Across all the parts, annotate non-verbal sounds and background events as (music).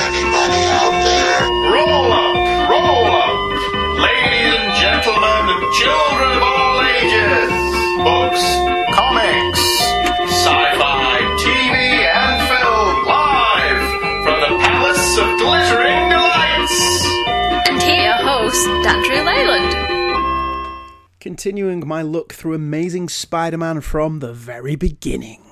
anybody out there? Roll up, roll up, ladies and gentlemen, and children of all ages. Books, comics, sci-fi, TV, and film, live from the Palace of Glittering Delights. And here, your host, Andrew Leyland. Continuing my look through Amazing Spider Man from the very beginning.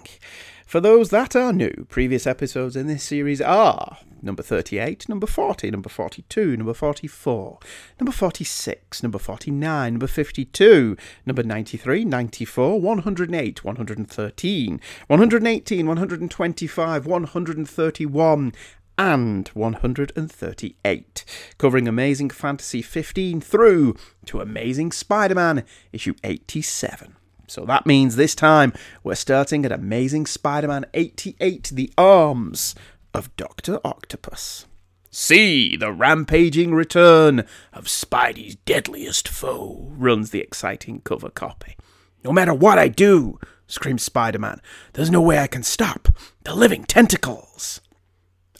For those that are new, previous episodes in this series are number 38, number 40, number 42, number 44, number 46, number 49, number 52, number 93, 94, 108, 113, 118, 125, 131, and 138, covering Amazing Fantasy 15 through to Amazing Spider Man issue 87. So that means this time we're starting at Amazing Spider Man 88 The Arms of Dr. Octopus. See the rampaging return of Spidey's deadliest foe, runs the exciting cover copy. No matter what I do, screams Spider Man, there's no way I can stop the living tentacles.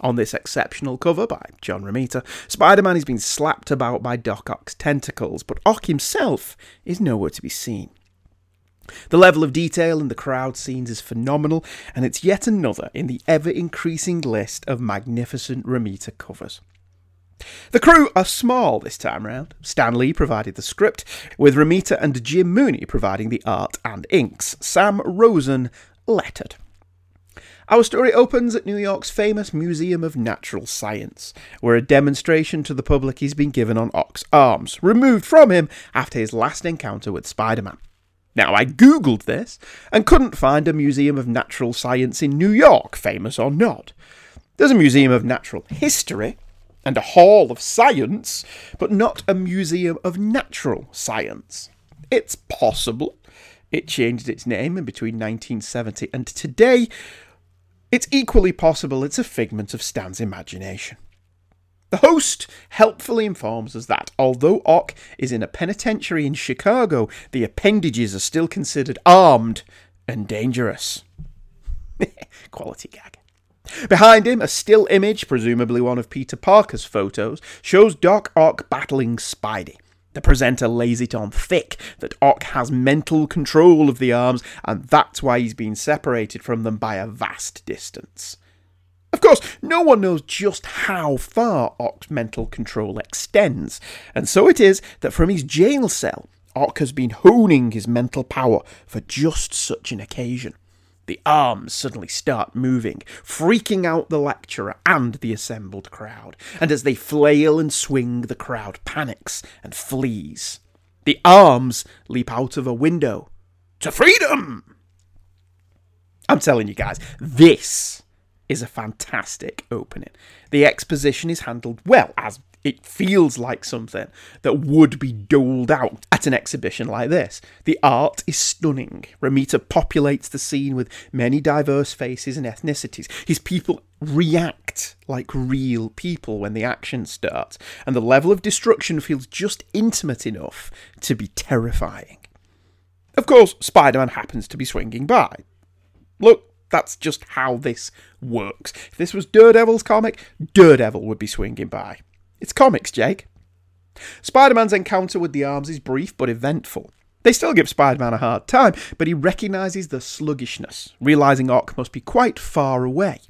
On this exceptional cover by John Romita, Spider Man is being slapped about by Doc Ock's tentacles, but Ock himself is nowhere to be seen. The level of detail in the crowd scenes is phenomenal, and it's yet another in the ever increasing list of magnificent Romita covers. The crew are small this time round. Stan Lee provided the script, with Romita and Jim Mooney providing the art and inks. Sam Rosen lettered. Our story opens at New York's famous Museum of Natural Science, where a demonstration to the public is being given on Ock's arms, removed from him after his last encounter with Spider Man. Now, I googled this and couldn't find a Museum of Natural Science in New York, famous or not. There's a Museum of Natural History and a Hall of Science, but not a Museum of Natural Science. It's possible. It changed its name in between 1970 and today. It's equally possible it's a figment of Stan's imagination. The host helpfully informs us that although Ock is in a penitentiary in Chicago, the appendages are still considered armed and dangerous. (laughs) Quality gag. Behind him, a still image, presumably one of Peter Parker's photos, shows Doc Ock battling Spidey. The presenter lays it on thick that Ock has mental control of the arms, and that's why he's been separated from them by a vast distance. Of course, no one knows just how far Ock's mental control extends, and so it is that from his jail cell, Ock has been honing his mental power for just such an occasion. The arms suddenly start moving, freaking out the lecturer and the assembled crowd, and as they flail and swing, the crowd panics and flees. The arms leap out of a window to freedom! I'm telling you guys, this is a fantastic opening. The exposition is handled well, as it feels like something that would be doled out at an exhibition like this. The art is stunning. Romita populates the scene with many diverse faces and ethnicities. His people react like real people when the action starts, and the level of destruction feels just intimate enough to be terrifying. Of course, Spider Man happens to be swinging by. Look, that's just how this works. If this was Daredevil's comic, Daredevil would be swinging by. It's comics, Jake. Spider Man's encounter with the arms is brief but eventful. They still give Spider Man a hard time, but he recognises the sluggishness, realising Ock must be quite far away.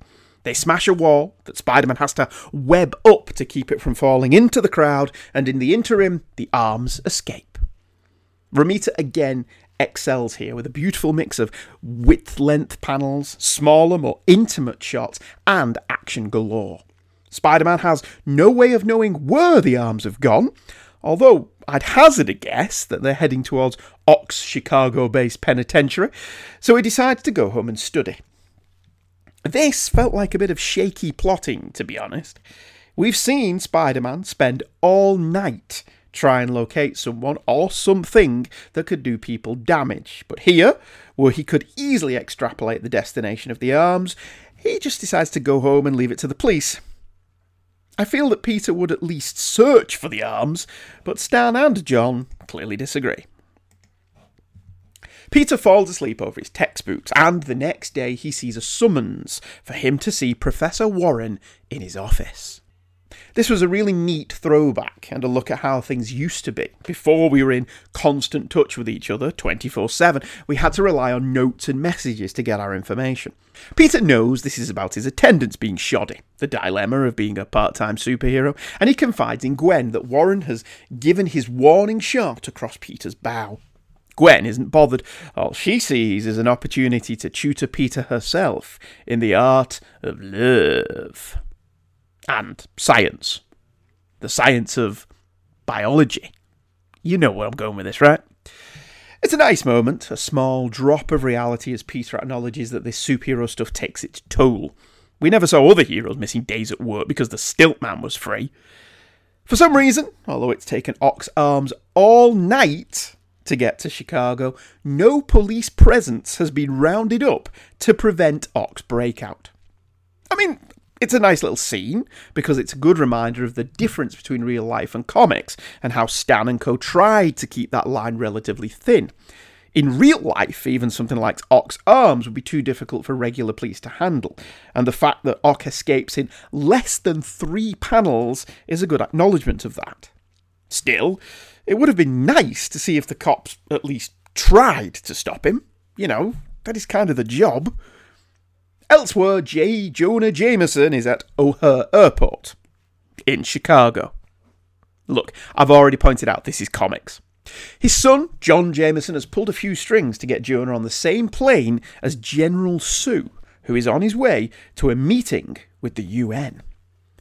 They smash a wall that Spider Man has to web up to keep it from falling into the crowd, and in the interim, the arms escape. Romita again excels here with a beautiful mix of width length panels, smaller, more intimate shots, and action galore. Spider Man has no way of knowing where the arms have gone, although I'd hazard a guess that they're heading towards Ock's, Chicago based penitentiary, so he decides to go home and study. This felt like a bit of shaky plotting, to be honest. We've seen Spider Man spend all night try and locate someone or something that could do people damage. But here, where he could easily extrapolate the destination of the arms, he just decides to go home and leave it to the police. I feel that Peter would at least search for the arms, but Stan and John clearly disagree. Peter falls asleep over his textbooks, and the next day he sees a summons for him to see Professor Warren in his office. This was a really neat throwback and a look at how things used to be. Before we were in constant touch with each other 24 7, we had to rely on notes and messages to get our information. Peter knows this is about his attendance being shoddy, the dilemma of being a part time superhero, and he confides in Gwen that Warren has given his warning shot across Peter's bow. Gwen isn't bothered. All she sees is an opportunity to tutor Peter herself in the art of love and science. The science of biology. You know where I'm going with this, right? It's a nice moment, a small drop of reality as Peter acknowledges that this superhero stuff takes its toll. We never saw other heroes missing days at work because the stilt man was free. For some reason, although it's taken Ock's arms all night to get to Chicago, no police presence has been rounded up to prevent Ock's breakout. I mean, it's a nice little scene because it's a good reminder of the difference between real life and comics and how Stan and Co tried to keep that line relatively thin. In real life, even something like Ock's arms would be too difficult for regular police to handle, and the fact that Ock escapes in less than three panels is a good acknowledgement of that. Still, it would have been nice to see if the cops at least tried to stop him. You know, that is kind of the job. Elsewhere, J. Jonah Jameson is at O'Hare Airport in Chicago. Look, I've already pointed out this is comics. His son, John Jameson, has pulled a few strings to get Jonah on the same plane as General Sue, who is on his way to a meeting with the UN.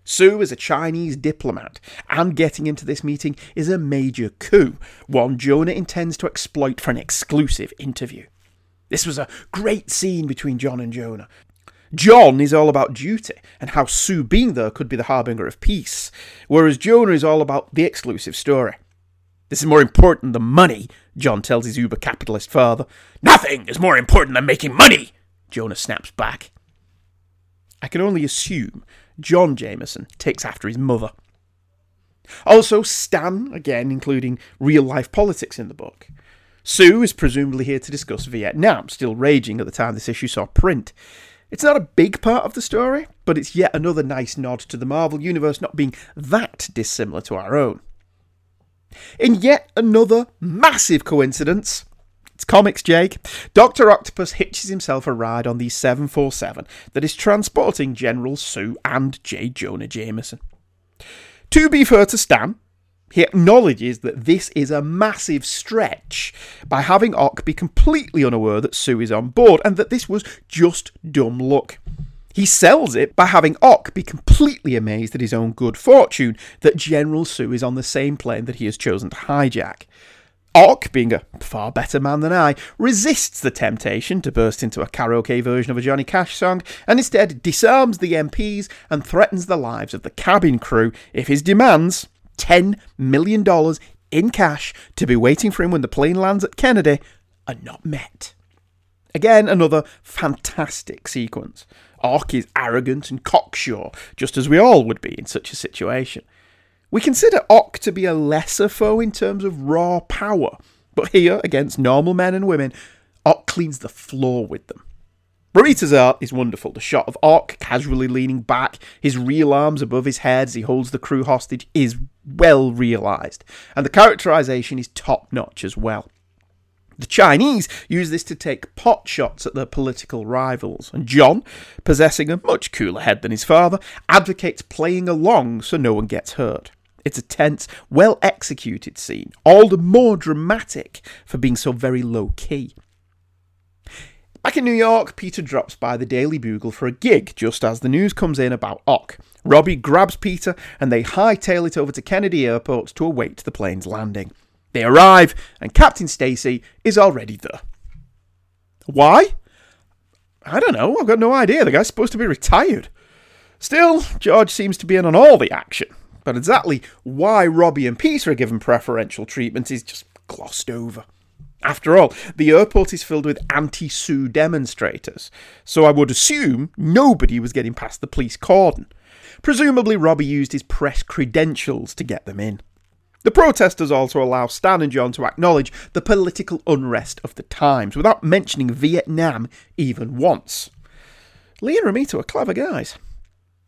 Sue is a Chinese diplomat, and getting into this meeting is a major coup, one Jonah intends to exploit for an exclusive interview. This was a great scene between John and Jonah. John is all about duty and how Sue being there could be the harbinger of peace, whereas Jonah is all about the exclusive story. This is more important than money, John tells his uber capitalist father. Nothing is more important than making money, Jonah snaps back. I can only assume John Jameson takes after his mother. Also, Stan, again, including real life politics in the book. Sue is presumably here to discuss Vietnam, still raging at the time this issue saw print. It's not a big part of the story, but it's yet another nice nod to the Marvel Universe not being that dissimilar to our own. In yet another massive coincidence, it's comics, Jake. Dr. Octopus hitches himself a ride on the 747 that is transporting General Sue and J. Jonah Jameson. To be fair to Stan, he acknowledges that this is a massive stretch by having Ock be completely unaware that Sue is on board and that this was just dumb luck. He sells it by having Ock be completely amazed at his own good fortune that General Sue is on the same plane that he has chosen to hijack. Ock, being a far better man than I, resists the temptation to burst into a karaoke version of a Johnny Cash song and instead disarms the MPs and threatens the lives of the cabin crew if his demands, $10 million in cash to be waiting for him when the plane lands at Kennedy are not met. Again, another fantastic sequence. Ock is arrogant and cocksure, just as we all would be in such a situation. We consider Ock to be a lesser foe in terms of raw power, but here, against normal men and women, Ock cleans the floor with them. Romita's art is wonderful. The shot of Ock casually leaning back, his real arms above his head as he holds the crew hostage, is well realised, and the characterisation is top notch as well. The Chinese use this to take pot shots at their political rivals, and John, possessing a much cooler head than his father, advocates playing along so no one gets hurt. It's a tense, well executed scene, all the more dramatic for being so very low key. Back in New York, Peter drops by the Daily Bugle for a gig just as the news comes in about Ock. Robbie grabs Peter and they hightail it over to Kennedy Airport to await the plane's landing. They arrive and Captain Stacy is already there. Why? I don't know. I've got no idea. The guy's supposed to be retired. Still, George seems to be in on all the action. But exactly why Robbie and Peter are given preferential treatment is just glossed over. After all, the airport is filled with anti Sue demonstrators, so I would assume nobody was getting past the police cordon. Presumably, Robbie used his press credentials to get them in. The protesters also allow Stan and John to acknowledge the political unrest of the times without mentioning Vietnam even once. Lee and Romita are clever guys.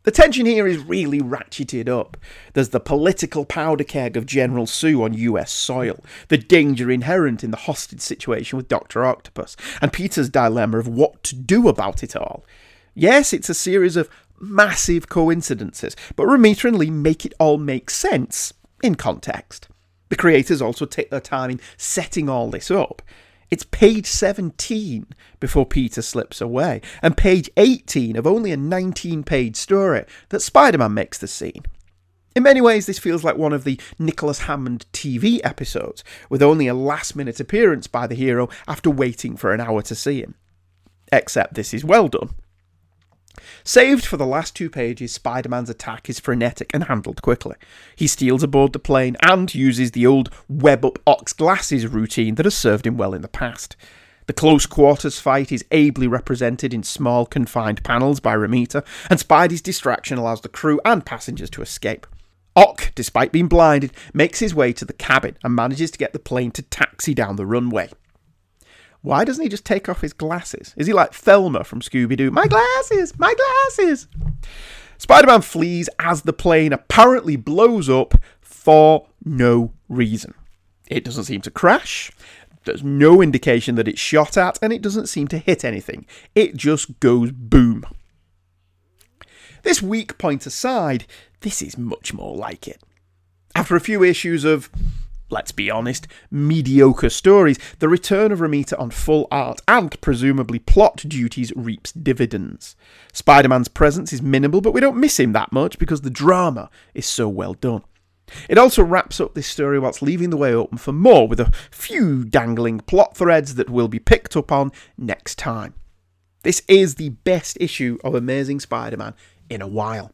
The tension here is really ratcheted up. There's the political powder keg of General Sue on US soil, the danger inherent in the hostage situation with Dr. Octopus, and Peter's dilemma of what to do about it all. Yes, it's a series of massive coincidences, but Romita and Lee make it all make sense in context. The creators also take their time in setting all this up. It's page 17 before Peter slips away, and page 18 of only a 19 page story that Spider Man makes the scene. In many ways, this feels like one of the Nicholas Hammond TV episodes, with only a last minute appearance by the hero after waiting for an hour to see him. Except this is well done. Saved for the last two pages, Spider Man's attack is frenetic and handled quickly. He steals aboard the plane and uses the old web up Ock's glasses routine that has served him well in the past. The close quarters fight is ably represented in small, confined panels by Romita, and Spidey's distraction allows the crew and passengers to escape. Ock, despite being blinded, makes his way to the cabin and manages to get the plane to taxi down the runway. Why doesn't he just take off his glasses? Is he like Velma from Scooby Doo? My glasses! My glasses! Spider Man flees as the plane apparently blows up for no reason. It doesn't seem to crash. There's no indication that it's shot at, and it doesn't seem to hit anything. It just goes boom. This weak point aside, this is much more like it. After a few issues of let's be honest, mediocre stories, the return of Romita on full art and presumably plot duties reaps dividends. Spider Man's presence is minimal, but we don't miss him that much because the drama is so well done. It also wraps up this story whilst leaving the way open for more, with a few dangling plot threads that will be picked up on next time. This is the best issue of Amazing Spider Man in a while.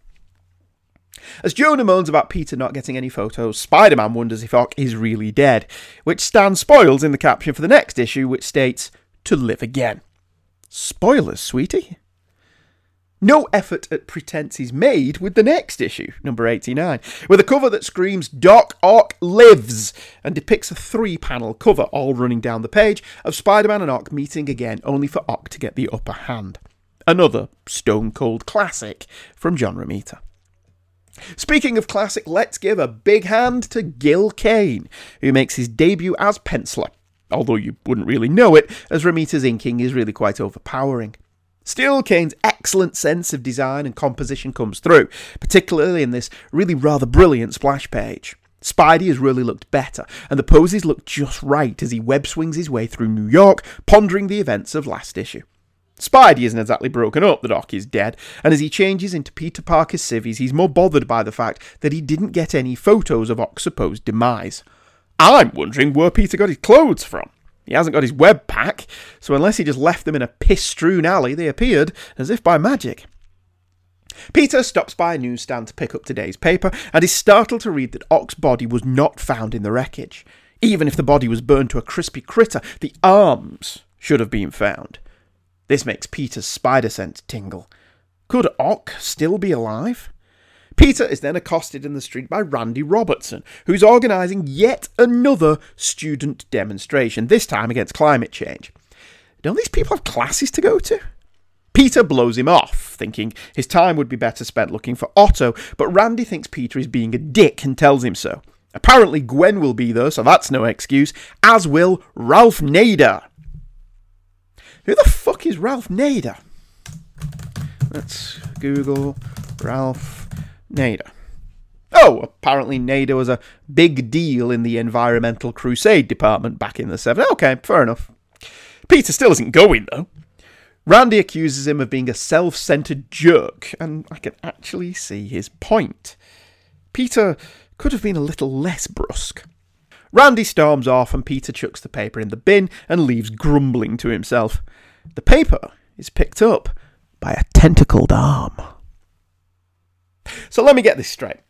As Jonah moans about Peter not getting any photos, Spider Man wonders if Ock is really dead, which Stan spoils in the caption for the next issue, which states, to live again. Spoilers, sweetie. No effort at pretense is made with the next issue, number 89, with a cover that screams Doc Ock lives and depicts a three panel cover all running down the page of Spider Man and Ock meeting again, only for Ock to get the upper hand. Another stone cold classic from John Romita. Speaking of classic, let's give a big hand to Gil Kane, who makes his debut as penciler, although you wouldn't really know it, as Romita's inking is really quite overpowering. Still, Kane's excellent sense of design and composition comes through, particularly in this really rather brilliant splash page. Spidey has really looked better, and the poses look just right as he web swings his way through New York, pondering the events of last issue. Spidey isn't exactly broken up that Doc is dead, and as he changes into Peter Parker's civvies, he's more bothered by the fact that he didn't get any photos of Ock's supposed demise. I'm wondering where Peter got his clothes from. He hasn't got his web pack, so unless he just left them in a piss strewn alley, they appeared as if by magic. Peter stops by a newsstand to pick up today's paper and is startled to read that Ock's body was not found in the wreckage. Even if the body was burned to a crispy critter, the arms should have been found. This makes Peter's spider sense tingle. Could Ock still be alive? Peter is then accosted in the street by Randy Robertson, who's organising yet another student demonstration, this time against climate change. Don't these people have classes to go to? Peter blows him off, thinking his time would be better spent looking for Otto, but Randy thinks Peter is being a dick and tells him so. Apparently, Gwen will be there, so that's no excuse, as will Ralph Nader. Who the fuck is Ralph Nader? Let's Google Ralph Nader. Oh, apparently Nader was a big deal in the Environmental Crusade department back in the 70s. Okay, fair enough. Peter still isn't going, though. Randy accuses him of being a self centered jerk, and I can actually see his point. Peter could have been a little less brusque. Randy storms off, and Peter chucks the paper in the bin and leaves grumbling to himself. The paper is picked up by a tentacled arm. So let me get this straight.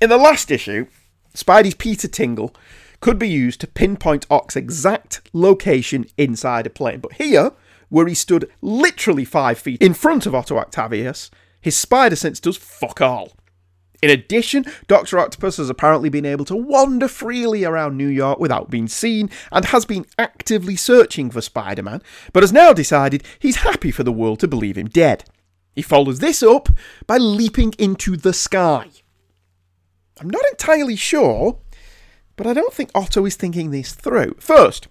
In the last issue, Spidey's Peter Tingle could be used to pinpoint Ock's exact location inside a plane. But here, where he stood literally five feet in front of Otto Octavius, his spider sense does fuck all. In addition, Dr. Octopus has apparently been able to wander freely around New York without being seen and has been actively searching for Spider Man, but has now decided he's happy for the world to believe him dead. He follows this up by leaping into the sky. I'm not entirely sure, but I don't think Otto is thinking this through. First,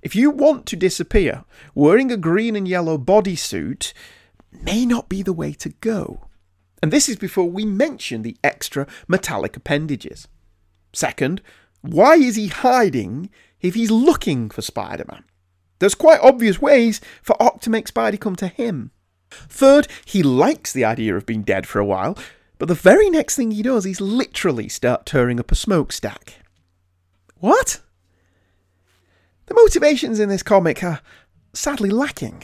if you want to disappear, wearing a green and yellow bodysuit may not be the way to go. And this is before we mention the extra metallic appendages. Second, why is he hiding if he's looking for Spider Man? There's quite obvious ways for Ock to make Spidey come to him. Third, he likes the idea of being dead for a while, but the very next thing he does is literally start tearing up a smokestack. What? The motivations in this comic are sadly lacking.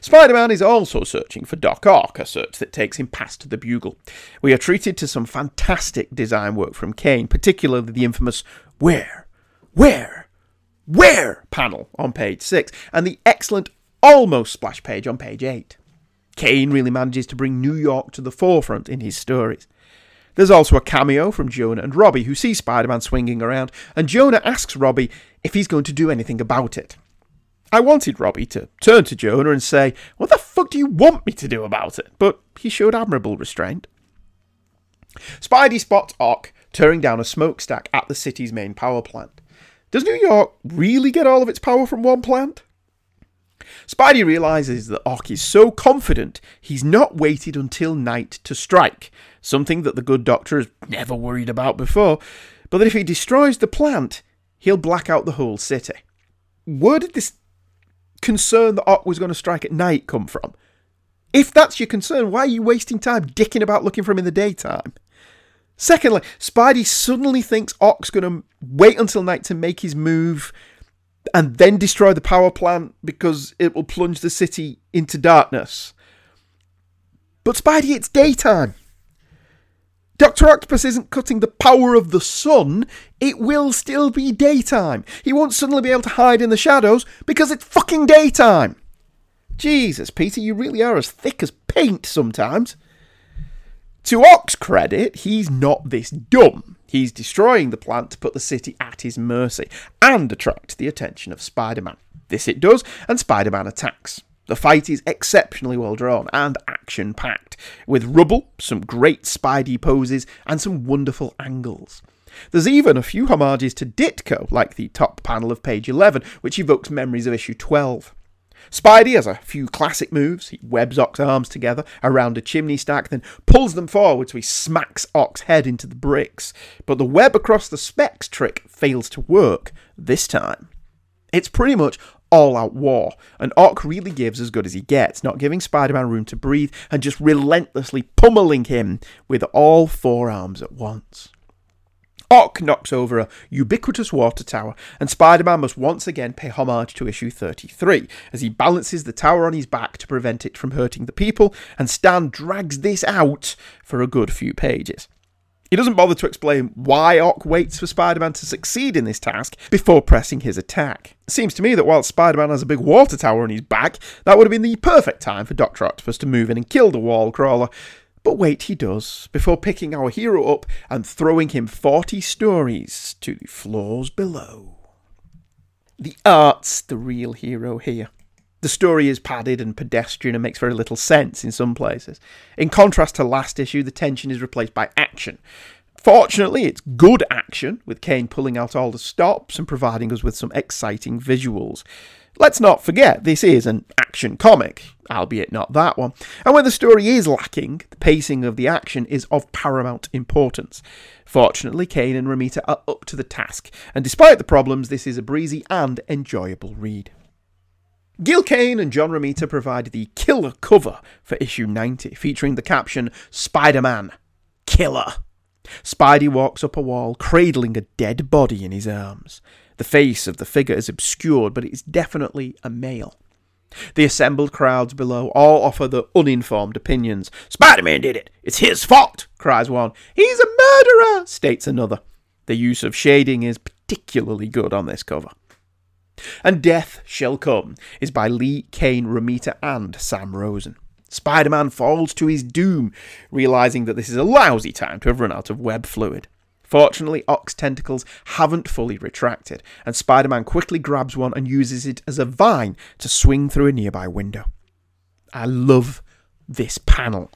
Spider Man is also searching for Doc Ock, a search that takes him past the Bugle. We are treated to some fantastic design work from Kane, particularly the infamous Where? Where? Where? panel on page 6, and the excellent almost splash page on page 8. Kane really manages to bring New York to the forefront in his stories. There's also a cameo from Jonah and Robbie, who see Spider Man swinging around, and Jonah asks Robbie if he's going to do anything about it. I wanted Robbie to turn to Jonah and say, What the fuck do you want me to do about it? But he showed admirable restraint. Spidey spots Ock tearing down a smokestack at the city's main power plant. Does New York really get all of its power from one plant? Spidey realizes that Ock is so confident he's not waited until night to strike, something that the good doctor has never worried about before, but that if he destroys the plant, he'll black out the whole city. Where did this concern that Ock was going to strike at night come from? If that's your concern, why are you wasting time dicking about looking for him in the daytime? Secondly, Spidey suddenly thinks Ock's going to wait until night to make his move and then destroy the power plant because it will plunge the city into darkness. But Spidey, it's daytime. Dr. Octopus isn't cutting the power of the sun. It will still be daytime. He won't suddenly be able to hide in the shadows because it's fucking daytime. Jesus, Peter, you really are as thick as paint sometimes. To Ock's credit, he's not this dumb. He's destroying the plant to put the city at his mercy and attract the attention of Spider Man. This it does, and Spider Man attacks. The fight is exceptionally well drawn and action packed, with rubble, some great Spidey poses, and some wonderful angles. There's even a few homages to Ditko, like the top panel of page 11, which evokes memories of issue 12. Spidey has a few classic moves. He webs Ock's arms together around a chimney stack, then pulls them forward so he smacks Ock's head into the bricks. But the web across the specs trick fails to work this time. It's pretty much all out war, and Ock really gives as good as he gets, not giving Spider Man room to breathe and just relentlessly pummeling him with all four arms at once. Ock knocks over a ubiquitous water tower, and Spider Man must once again pay homage to issue 33 as he balances the tower on his back to prevent it from hurting the people, and Stan drags this out for a good few pages. He doesn't bother to explain why Ock waits for Spider Man to succeed in this task before pressing his attack. It seems to me that while Spider Man has a big water tower on his back, that would have been the perfect time for Dr. Octopus to move in and kill the wall crawler, but wait, he does, before picking our hero up and throwing him 40 stories to the floors below. The art's the real hero here. The story is padded and pedestrian and makes very little sense in some places. In contrast to last issue, the tension is replaced by action. Fortunately, it's good action, with Kane pulling out all the stops and providing us with some exciting visuals. Let's not forget, this is an action comic, albeit not that one. And when the story is lacking, the pacing of the action is of paramount importance. Fortunately, Kane and Romita are up to the task, and despite the problems, this is a breezy and enjoyable read. Gil Kane and John Romita provide the killer cover for issue 90, featuring the caption Spider Man, Killer. Spidey walks up a wall, cradling a dead body in his arms. The face of the figure is obscured, but it is definitely a male. The assembled crowds below all offer their uninformed opinions. Spider Man did it! It's his fault! cries one. He's a murderer! states another. The use of shading is particularly good on this cover. And Death Shall Come is by Lee Kane Romita and Sam Rosen. Spider Man falls to his doom, realizing that this is a lousy time to have run out of web fluid. Fortunately, Ock's tentacles haven't fully retracted, and Spider Man quickly grabs one and uses it as a vine to swing through a nearby window. I love this panel.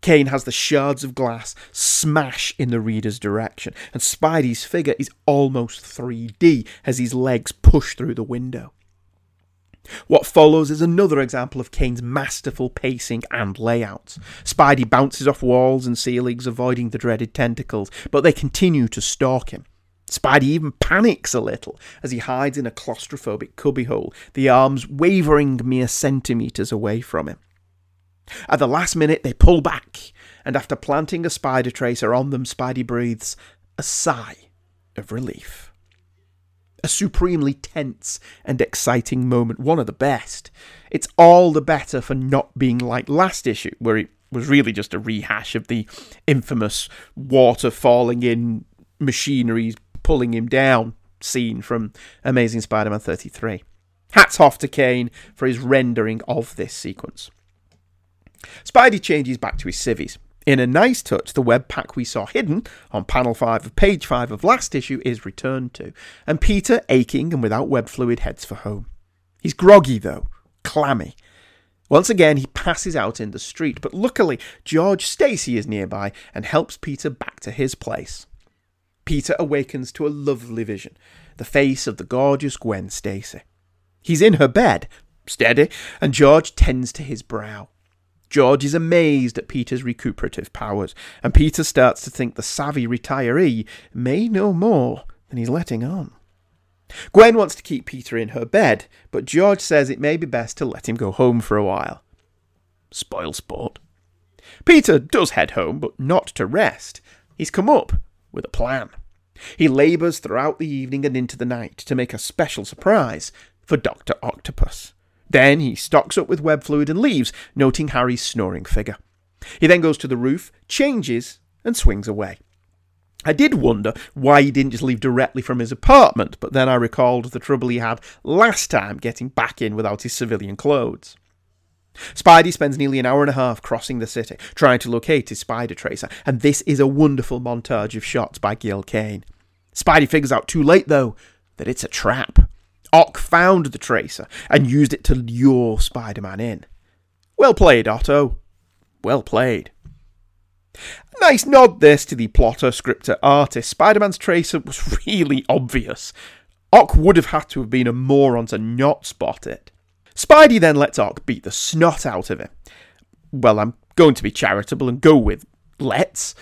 Kane has the shards of glass smash in the reader's direction, and Spidey's figure is almost 3D as his legs push through the window. What follows is another example of Kane's masterful pacing and layout. Spidey bounces off walls and ceilings, avoiding the dreaded tentacles, but they continue to stalk him. Spidey even panics a little as he hides in a claustrophobic cubbyhole, the arms wavering mere centimetres away from him. At the last minute, they pull back, and after planting a spider tracer on them, Spidey breathes a sigh of relief. A supremely tense and exciting moment, one of the best. It's all the better for not being like last issue, where it was really just a rehash of the infamous water falling in, machinery pulling him down scene from Amazing Spider Man 33. Hats off to Kane for his rendering of this sequence. Spidey changes back to his civvies. In a nice touch, the web pack we saw hidden on panel 5 of page 5 of last issue is returned to, and Peter, aching and without web fluid, heads for home. He's groggy though, clammy. Once again, he passes out in the street, but luckily, George Stacy is nearby and helps Peter back to his place. Peter awakens to a lovely vision the face of the gorgeous Gwen Stacy. He's in her bed, steady, and George tends to his brow. George is amazed at Peter's recuperative powers, and Peter starts to think the savvy retiree may know more than he's letting on. Gwen wants to keep Peter in her bed, but George says it may be best to let him go home for a while. Spoil sport. Peter does head home, but not to rest. He's come up with a plan. He labours throughout the evening and into the night to make a special surprise for Dr. Octopus. Then he stocks up with web fluid and leaves, noting Harry's snoring figure. He then goes to the roof, changes, and swings away. I did wonder why he didn't just leave directly from his apartment, but then I recalled the trouble he had last time getting back in without his civilian clothes. Spidey spends nearly an hour and a half crossing the city, trying to locate his spider tracer, and this is a wonderful montage of shots by Gil Kane. Spidey figures out too late, though, that it's a trap. Ock found the tracer and used it to lure Spider Man in. Well played, Otto. Well played. Nice nod this to the plotter, scripter, artist. Spider Man's tracer was (laughs) really obvious. Ock would have had to have been a moron to not spot it. Spidey then lets Ock beat the snot out of him. Well, I'm going to be charitable and go with let's.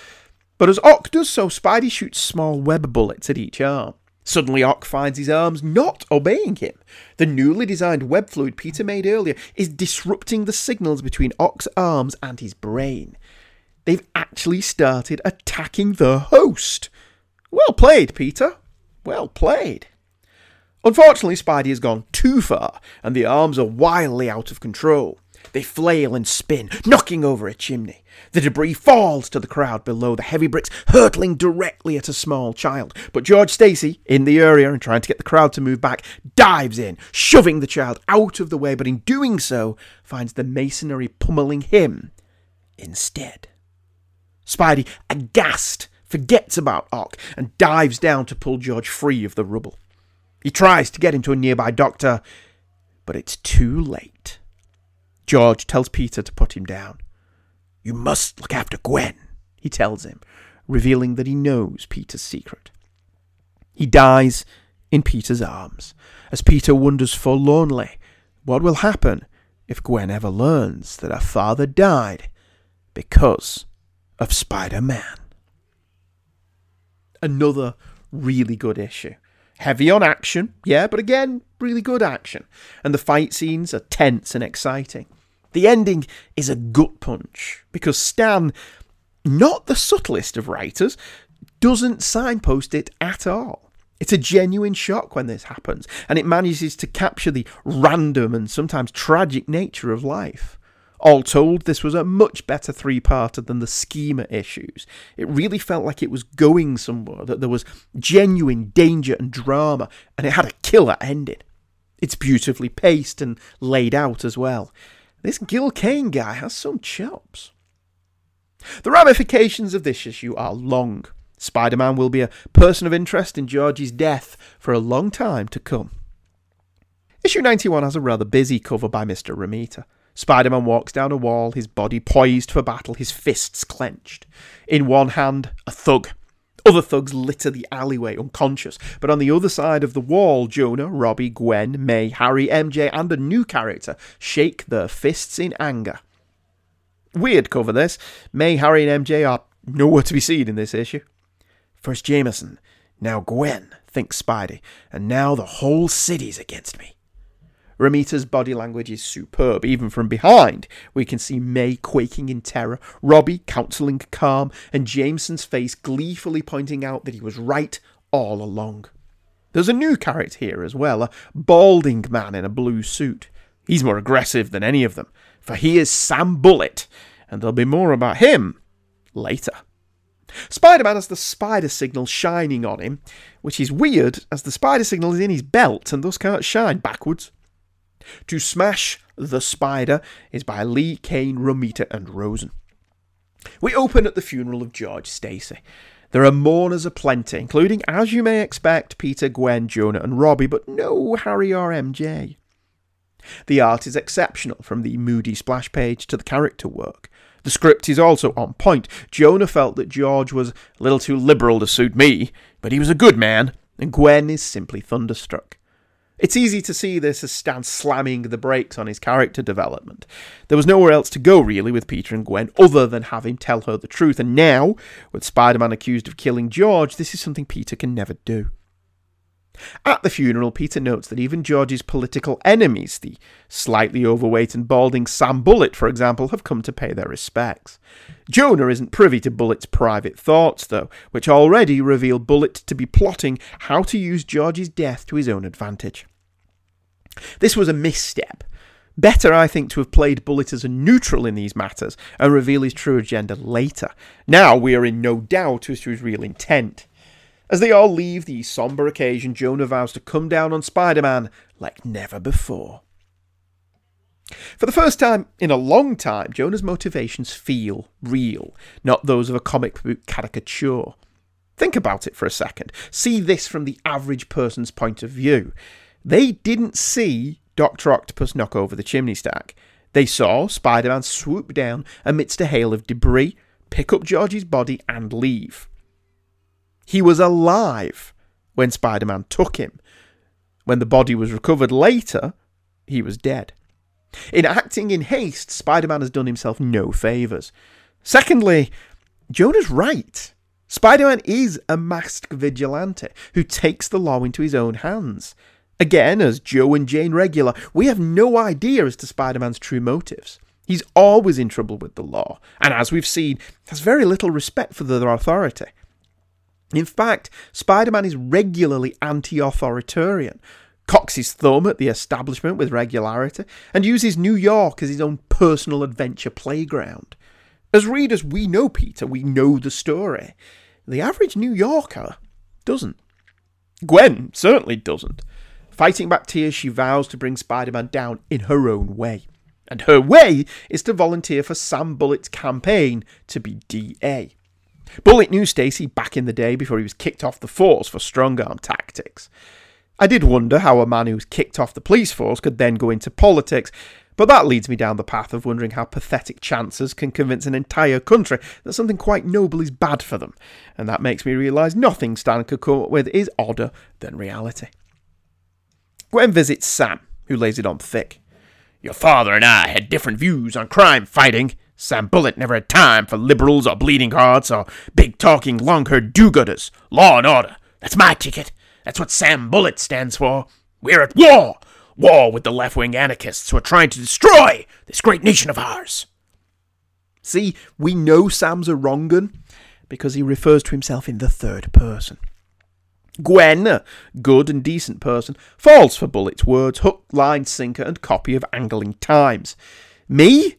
But as Ock does so, Spidey shoots small web bullets at each arm. Suddenly, Ock finds his arms not obeying him. The newly designed web fluid Peter made earlier is disrupting the signals between Ock's arms and his brain. They've actually started attacking the host. Well played, Peter. Well played. Unfortunately, Spidey has gone too far, and the arms are wildly out of control. They flail and spin, knocking over a chimney. The debris falls to the crowd below, the heavy bricks hurtling directly at a small child. But George Stacy, in the area and trying to get the crowd to move back, dives in, shoving the child out of the way, but in doing so, finds the masonry pummeling him instead. Spidey, aghast, forgets about Ock and dives down to pull George free of the rubble. He tries to get him to a nearby doctor, but it's too late. George tells Peter to put him down. You must look after Gwen, he tells him, revealing that he knows Peter's secret. He dies in Peter's arms, as Peter wonders forlornly what will happen if Gwen ever learns that her father died because of Spider Man. Another really good issue. Heavy on action, yeah, but again, really good action. And the fight scenes are tense and exciting. The ending is a gut punch because Stan, not the subtlest of writers, doesn't signpost it at all. It's a genuine shock when this happens, and it manages to capture the random and sometimes tragic nature of life. All told, this was a much better three parter than the Schemer issues. It really felt like it was going somewhere, that there was genuine danger and drama, and it had a killer ending. It's beautifully paced and laid out as well. This Gil Kane guy has some chops. The ramifications of this issue are long. Spider Man will be a person of interest in George's death for a long time to come. Issue 91 has a rather busy cover by Mr. Romita. Spider Man walks down a wall, his body poised for battle, his fists clenched. In one hand, a thug. Other thugs litter the alleyway unconscious, but on the other side of the wall, Jonah, Robbie, Gwen, May, Harry, MJ, and a new character shake their fists in anger. Weird cover this. May, Harry, and MJ are nowhere to be seen in this issue. First Jameson, now Gwen, thinks Spidey, and now the whole city's against me. Romita's body language is superb. Even from behind, we can see May quaking in terror, Robbie counselling calm, and Jameson's face gleefully pointing out that he was right all along. There's a new character here as well, a balding man in a blue suit. He's more aggressive than any of them, for he is Sam Bullit, and there'll be more about him later. Spider Man has the spider signal shining on him, which is weird as the spider signal is in his belt and thus can't shine backwards. To Smash the Spider is by Lee, Kane, Romita, and Rosen. We open at the funeral of George Stacy. There are mourners aplenty, including, as you may expect, Peter, Gwen, Jonah, and Robbie, but no Harry or MJ. The art is exceptional, from the moody splash page to the character work. The script is also on point. Jonah felt that George was a little too liberal to suit me, but he was a good man, and Gwen is simply thunderstruck. It's easy to see this as Stan slamming the brakes on his character development. There was nowhere else to go, really, with Peter and Gwen other than have him tell her the truth, and now, with Spider Man accused of killing George, this is something Peter can never do. At the funeral, Peter notes that even George's political enemies, the slightly overweight and balding Sam Bullit, for example, have come to pay their respects. Jonah isn't privy to Bullit's private thoughts, though, which already reveal Bullit to be plotting how to use George's death to his own advantage. This was a misstep. Better, I think, to have played Bullit as a neutral in these matters and reveal his true agenda later. Now we are in no doubt as to his real intent. As they all leave the somber occasion, Jonah vows to come down on Spider Man like never before. For the first time in a long time, Jonah's motivations feel real, not those of a comic book caricature. Think about it for a second. See this from the average person's point of view. They didn't see Dr. Octopus knock over the chimney stack. They saw Spider Man swoop down amidst a hail of debris, pick up George's body, and leave. He was alive when Spider Man took him. When the body was recovered later, he was dead. In acting in haste, Spider Man has done himself no favours. Secondly, Jonah's right. Spider Man is a masked vigilante who takes the law into his own hands. Again, as Joe and Jane regular, we have no idea as to Spider Man's true motives. He's always in trouble with the law, and as we've seen, has very little respect for their authority. In fact, Spider Man is regularly anti authoritarian, cocks his thumb at the establishment with regularity, and uses New York as his own personal adventure playground. As readers, we know Peter, we know the story. The average New Yorker doesn't. Gwen certainly doesn't. Fighting back tears, she vows to bring Spider Man down in her own way. And her way is to volunteer for Sam Bullit's campaign to be DA. Bullit knew Stacy back in the day before he was kicked off the force for strong arm tactics. I did wonder how a man who was kicked off the police force could then go into politics, but that leads me down the path of wondering how pathetic chances can convince an entire country that something quite noble is bad for them, and that makes me realise nothing Stan could come up with is odder than reality. Gwen visits Sam, who lays it on thick. Your father and I had different views on crime fighting, Sam Bullit never had time for liberals or bleeding hearts or big talking long haired do gooders. Law and order. That's my ticket. That's what Sam Bullit stands for. We're at war. War with the left wing anarchists who are trying to destroy this great nation of ours. See, we know Sam's a wrong un because he refers to himself in the third person. Gwen, good and decent person, falls for Bullit's words, hook, line, sinker, and copy of Angling Times. Me?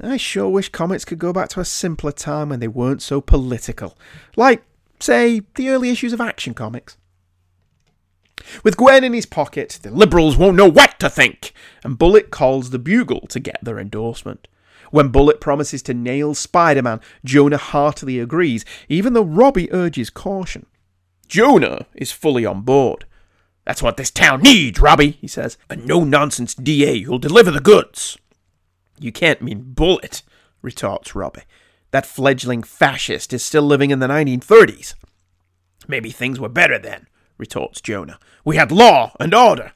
I sure wish comics could go back to a simpler time when they weren't so political. Like, say, the early issues of Action Comics. With Gwen in his pocket, the Liberals won't know what to think, and Bullit calls the Bugle to get their endorsement. When Bullit promises to nail Spider Man, Jonah heartily agrees, even though Robbie urges caution. Jonah is fully on board. That's what this town needs, Robbie, he says. A no nonsense DA who'll deliver the goods. You can't mean Bullit, retorts Robbie. That fledgling fascist is still living in the 1930s. Maybe things were better then, retorts Jonah. We had law and order.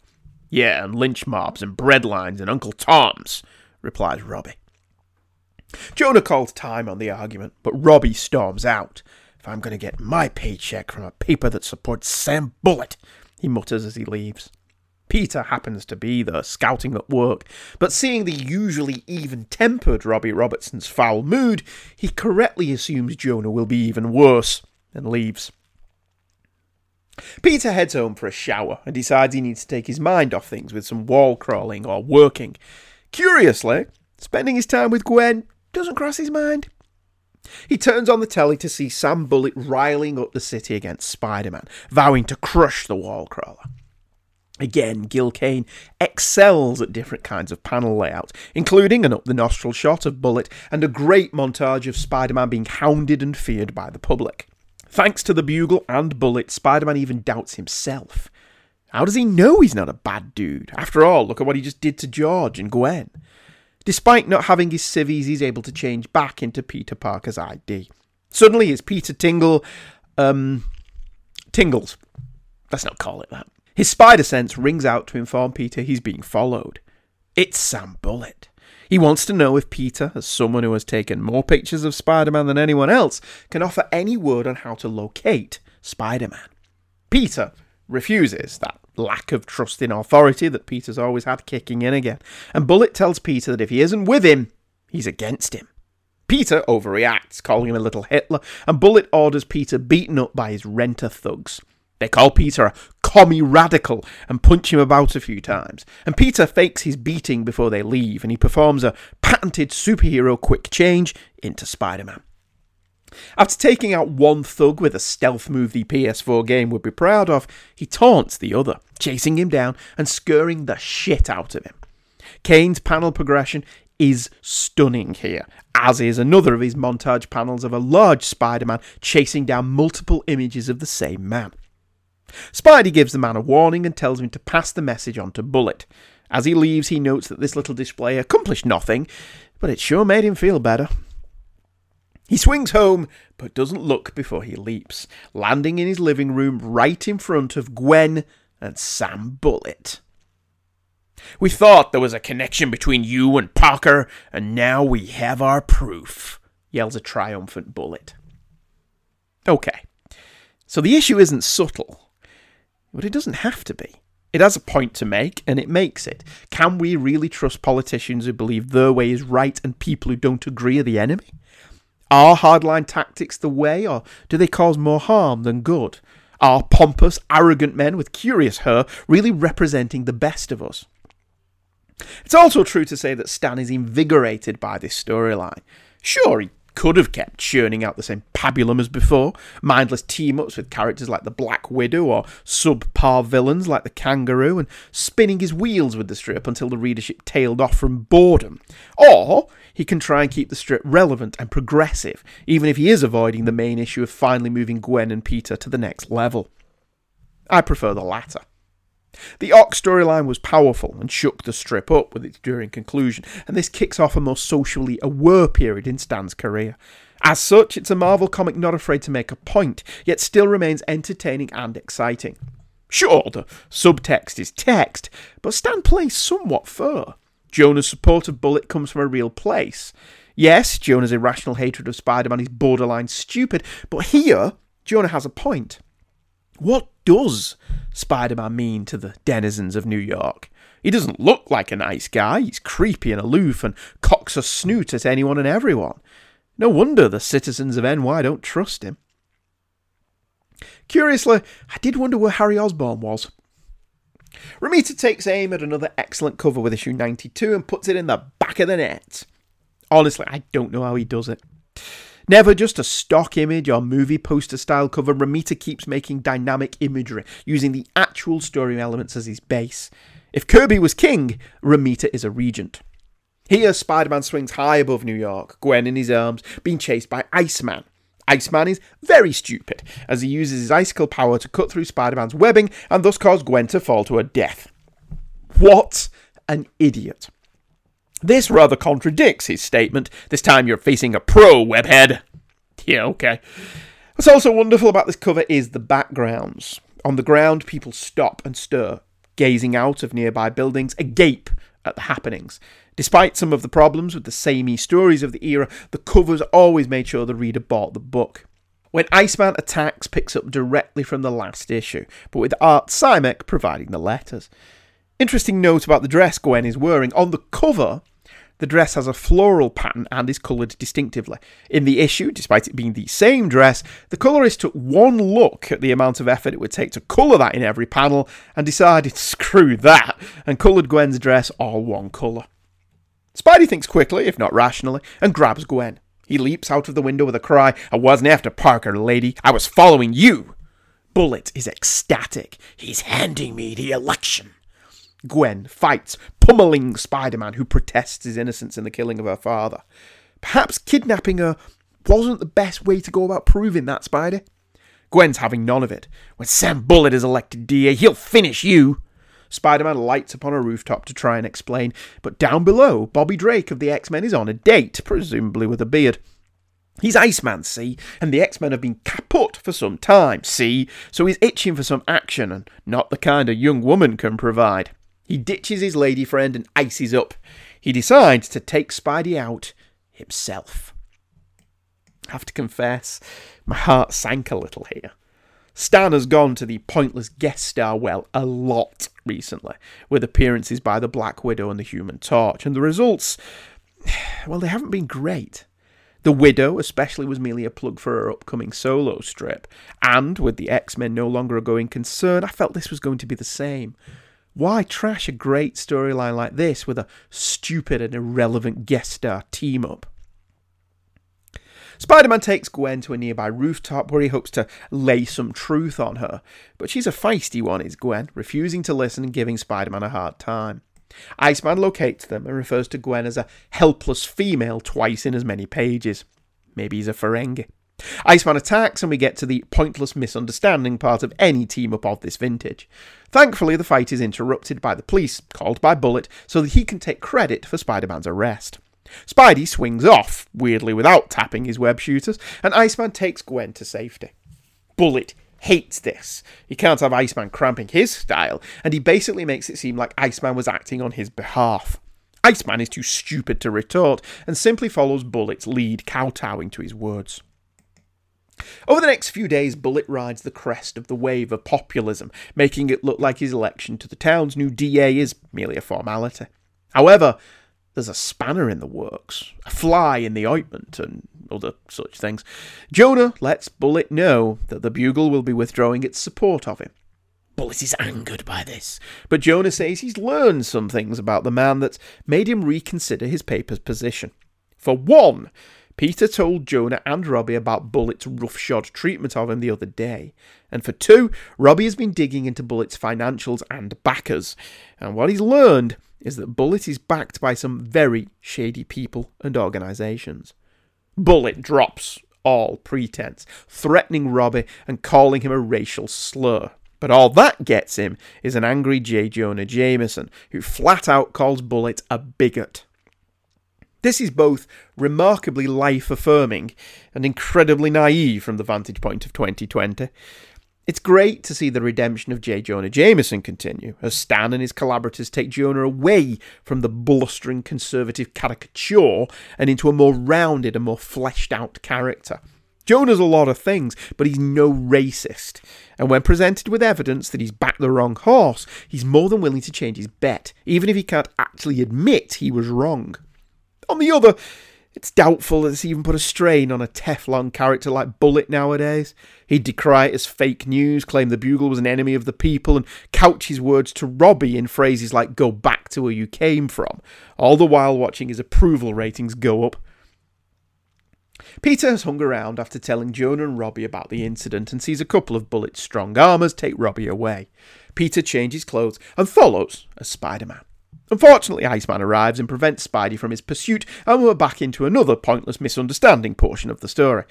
Yeah, and lynch mobs and breadlines and Uncle Toms, replies Robbie. Jonah calls time on the argument, but Robbie storms out. If I'm going to get my paycheck from a paper that supports Sam Bullit, he mutters as he leaves. Peter happens to be there, scouting at work, but seeing the usually even tempered Robbie Robertson's foul mood, he correctly assumes Jonah will be even worse and leaves. Peter heads home for a shower and decides he needs to take his mind off things with some wall crawling or working. Curiously, spending his time with Gwen doesn't cross his mind. He turns on the telly to see Sam Bullit riling up the city against Spider Man, vowing to crush the wall crawler. Again, Gil Kane excels at different kinds of panel layouts, including an up the nostril shot of Bullit and a great montage of Spider Man being hounded and feared by the public. Thanks to the Bugle and Bullit, Spider Man even doubts himself. How does he know he's not a bad dude? After all, look at what he just did to George and Gwen. Despite not having his civvies, he's able to change back into Peter Parker's ID. Suddenly, his Peter Tingle, um, tingles. Let's not call it that. His spider sense rings out to inform Peter he's being followed. It's Sam Bullit. He wants to know if Peter, as someone who has taken more pictures of Spider Man than anyone else, can offer any word on how to locate Spider Man. Peter refuses that lack of trust in authority that Peter's always had kicking in again, and Bullit tells Peter that if he isn't with him, he's against him. Peter overreacts, calling him a little Hitler, and Bullit orders Peter beaten up by his renter thugs. They call Peter a commie radical and punch him about a few times. And Peter fakes his beating before they leave, and he performs a patented superhero quick change into Spider Man. After taking out one thug with a stealth move the PS4 game would be proud of, he taunts the other, chasing him down and scurrying the shit out of him. Kane's panel progression is stunning here, as is another of his montage panels of a large Spider Man chasing down multiple images of the same man. Spidey gives the man a warning and tells him to pass the message on to Bullit. As he leaves, he notes that this little display accomplished nothing, but it sure made him feel better. He swings home, but doesn't look before he leaps, landing in his living room right in front of Gwen and Sam Bullit. We thought there was a connection between you and Parker, and now we have our proof, yells a triumphant Bullit. Okay, so the issue isn't subtle, but it doesn't have to be. It has a point to make, and it makes it. Can we really trust politicians who believe their way is right and people who don't agree are the enemy? Are hardline tactics the way, or do they cause more harm than good? Are pompous, arrogant men with curious hair really representing the best of us? It's also true to say that Stan is invigorated by this storyline. Sure, he could have kept churning out the same pabulum as before, mindless team ups with characters like the Black Widow or subpar villains like the Kangaroo, and spinning his wheels with the strip until the readership tailed off from boredom. Or he can try and keep the strip relevant and progressive, even if he is avoiding the main issue of finally moving Gwen and Peter to the next level. I prefer the latter. The Ock storyline was powerful and shook the strip up with its enduring conclusion, and this kicks off a more socially aware period in Stan's career. As such, it's a Marvel comic not afraid to make a point, yet still remains entertaining and exciting. Sure, the subtext is text, but Stan plays somewhat fair. Jonah's support of Bullit comes from a real place. Yes, Jonah's irrational hatred of Spider Man is borderline stupid, but here, Jonah has a point. What does Spider Man mean to the denizens of New York? He doesn't look like a nice guy. He's creepy and aloof and cocks a snoot at anyone and everyone. No wonder the citizens of NY don't trust him. Curiously, I did wonder where Harry Osborn was. Romita takes aim at another excellent cover with issue 92 and puts it in the back of the net. Honestly, I don't know how he does it. Never just a stock image or movie poster style cover, Romita keeps making dynamic imagery, using the actual story elements as his base. If Kirby was king, Romita is a regent. Here, Spider Man swings high above New York, Gwen in his arms, being chased by Iceman. Iceman is very stupid, as he uses his icicle power to cut through Spider Man's webbing and thus cause Gwen to fall to her death. What an idiot. This rather contradicts his statement this time you're facing a pro, webhead. Yeah, okay. What's also wonderful about this cover is the backgrounds. On the ground, people stop and stir, gazing out of nearby buildings, agape at the happenings. Despite some of the problems with the samey stories of the era, the covers always made sure the reader bought the book. When Iceman attacks picks up directly from the last issue, but with Art Simek providing the letters. Interesting note about the dress Gwen is wearing. On the cover, the dress has a floral pattern and is coloured distinctively. In the issue, despite it being the same dress, the colourist took one look at the amount of effort it would take to colour that in every panel and decided, (laughs) screw that, and coloured Gwen's dress all one colour. Spidey thinks quickly, if not rationally, and grabs Gwen. He leaps out of the window with a cry, I wasn't after Parker, lady. I was following you. Bullit is ecstatic. He's handing me the election. Gwen fights, pummeling Spider Man, who protests his innocence in the killing of her father. Perhaps kidnapping her wasn't the best way to go about proving that, Spidey. Gwen's having none of it. When Sam Bullit is elected DA, he'll finish you. Spider Man lights upon a rooftop to try and explain, but down below, Bobby Drake of the X Men is on a date, presumably with a beard. He's Iceman, see, and the X Men have been kaput for some time, see, so he's itching for some action, and not the kind a young woman can provide. He ditches his lady friend and ices up. He decides to take Spidey out himself. I have to confess, my heart sank a little here. Stan has gone to the pointless guest star well a lot recently, with appearances by the Black Widow and the Human Torch, and the results, (sighs) well, they haven't been great. The Widow, especially, was merely a plug for her upcoming solo strip, and with the X Men no longer a going concern, I felt this was going to be the same. Why trash a great storyline like this with a stupid and irrelevant guest star team up? Spider Man takes Gwen to a nearby rooftop where he hopes to lay some truth on her, but she's a feisty one, is Gwen, refusing to listen and giving Spider Man a hard time. Iceman locates them and refers to Gwen as a helpless female twice in as many pages. Maybe he's a Ferengi. Iceman attacks, and we get to the pointless misunderstanding part of any team up of this vintage. Thankfully, the fight is interrupted by the police, called by Bullit, so that he can take credit for Spider Man's arrest. Spidey swings off, weirdly without tapping his web shooters, and Iceman takes Gwen to safety. Bullit hates this. He can't have Iceman cramping his style, and he basically makes it seem like Iceman was acting on his behalf. Iceman is too stupid to retort and simply follows Bullit's lead, kowtowing to his words. Over the next few days, Bullit rides the crest of the wave of populism, making it look like his election to the town's new DA is merely a formality. However, there's a spanner in the works, a fly in the ointment, and other such things. Jonah lets Bullit know that the Bugle will be withdrawing its support of him. Bullit is angered by this, but Jonah says he's learned some things about the man that's made him reconsider his paper's position. For one, Peter told Jonah and Robbie about Bullit's roughshod treatment of him the other day. And for two, Robbie has been digging into Bullit's financials and backers. And what he's learned is that Bullit is backed by some very shady people and organisations. Bullit drops all pretense, threatening Robbie and calling him a racial slur. But all that gets him is an angry J. Jonah Jameson, who flat out calls Bullit a bigot. This is both remarkably life affirming and incredibly naive from the vantage point of 2020. It's great to see the redemption of J. Jonah Jameson continue, as Stan and his collaborators take Jonah away from the blustering conservative caricature and into a more rounded and more fleshed out character. Jonah's a lot of things, but he's no racist. And when presented with evidence that he's backed the wrong horse, he's more than willing to change his bet, even if he can't actually admit he was wrong. On the other, it's doubtful that it's even put a strain on a Teflon character like Bullit nowadays. He'd decry it as fake news, claim the Bugle was an enemy of the people, and couch his words to Robbie in phrases like go back to where you came from, all the while watching his approval ratings go up. Peter has hung around after telling Jonah and Robbie about the incident and sees a couple of Bullit's strong armors take Robbie away. Peter changes clothes and follows as Spider Man. Unfortunately, Iceman arrives and prevents Spidey from his pursuit, and we're back into another pointless misunderstanding portion of the story.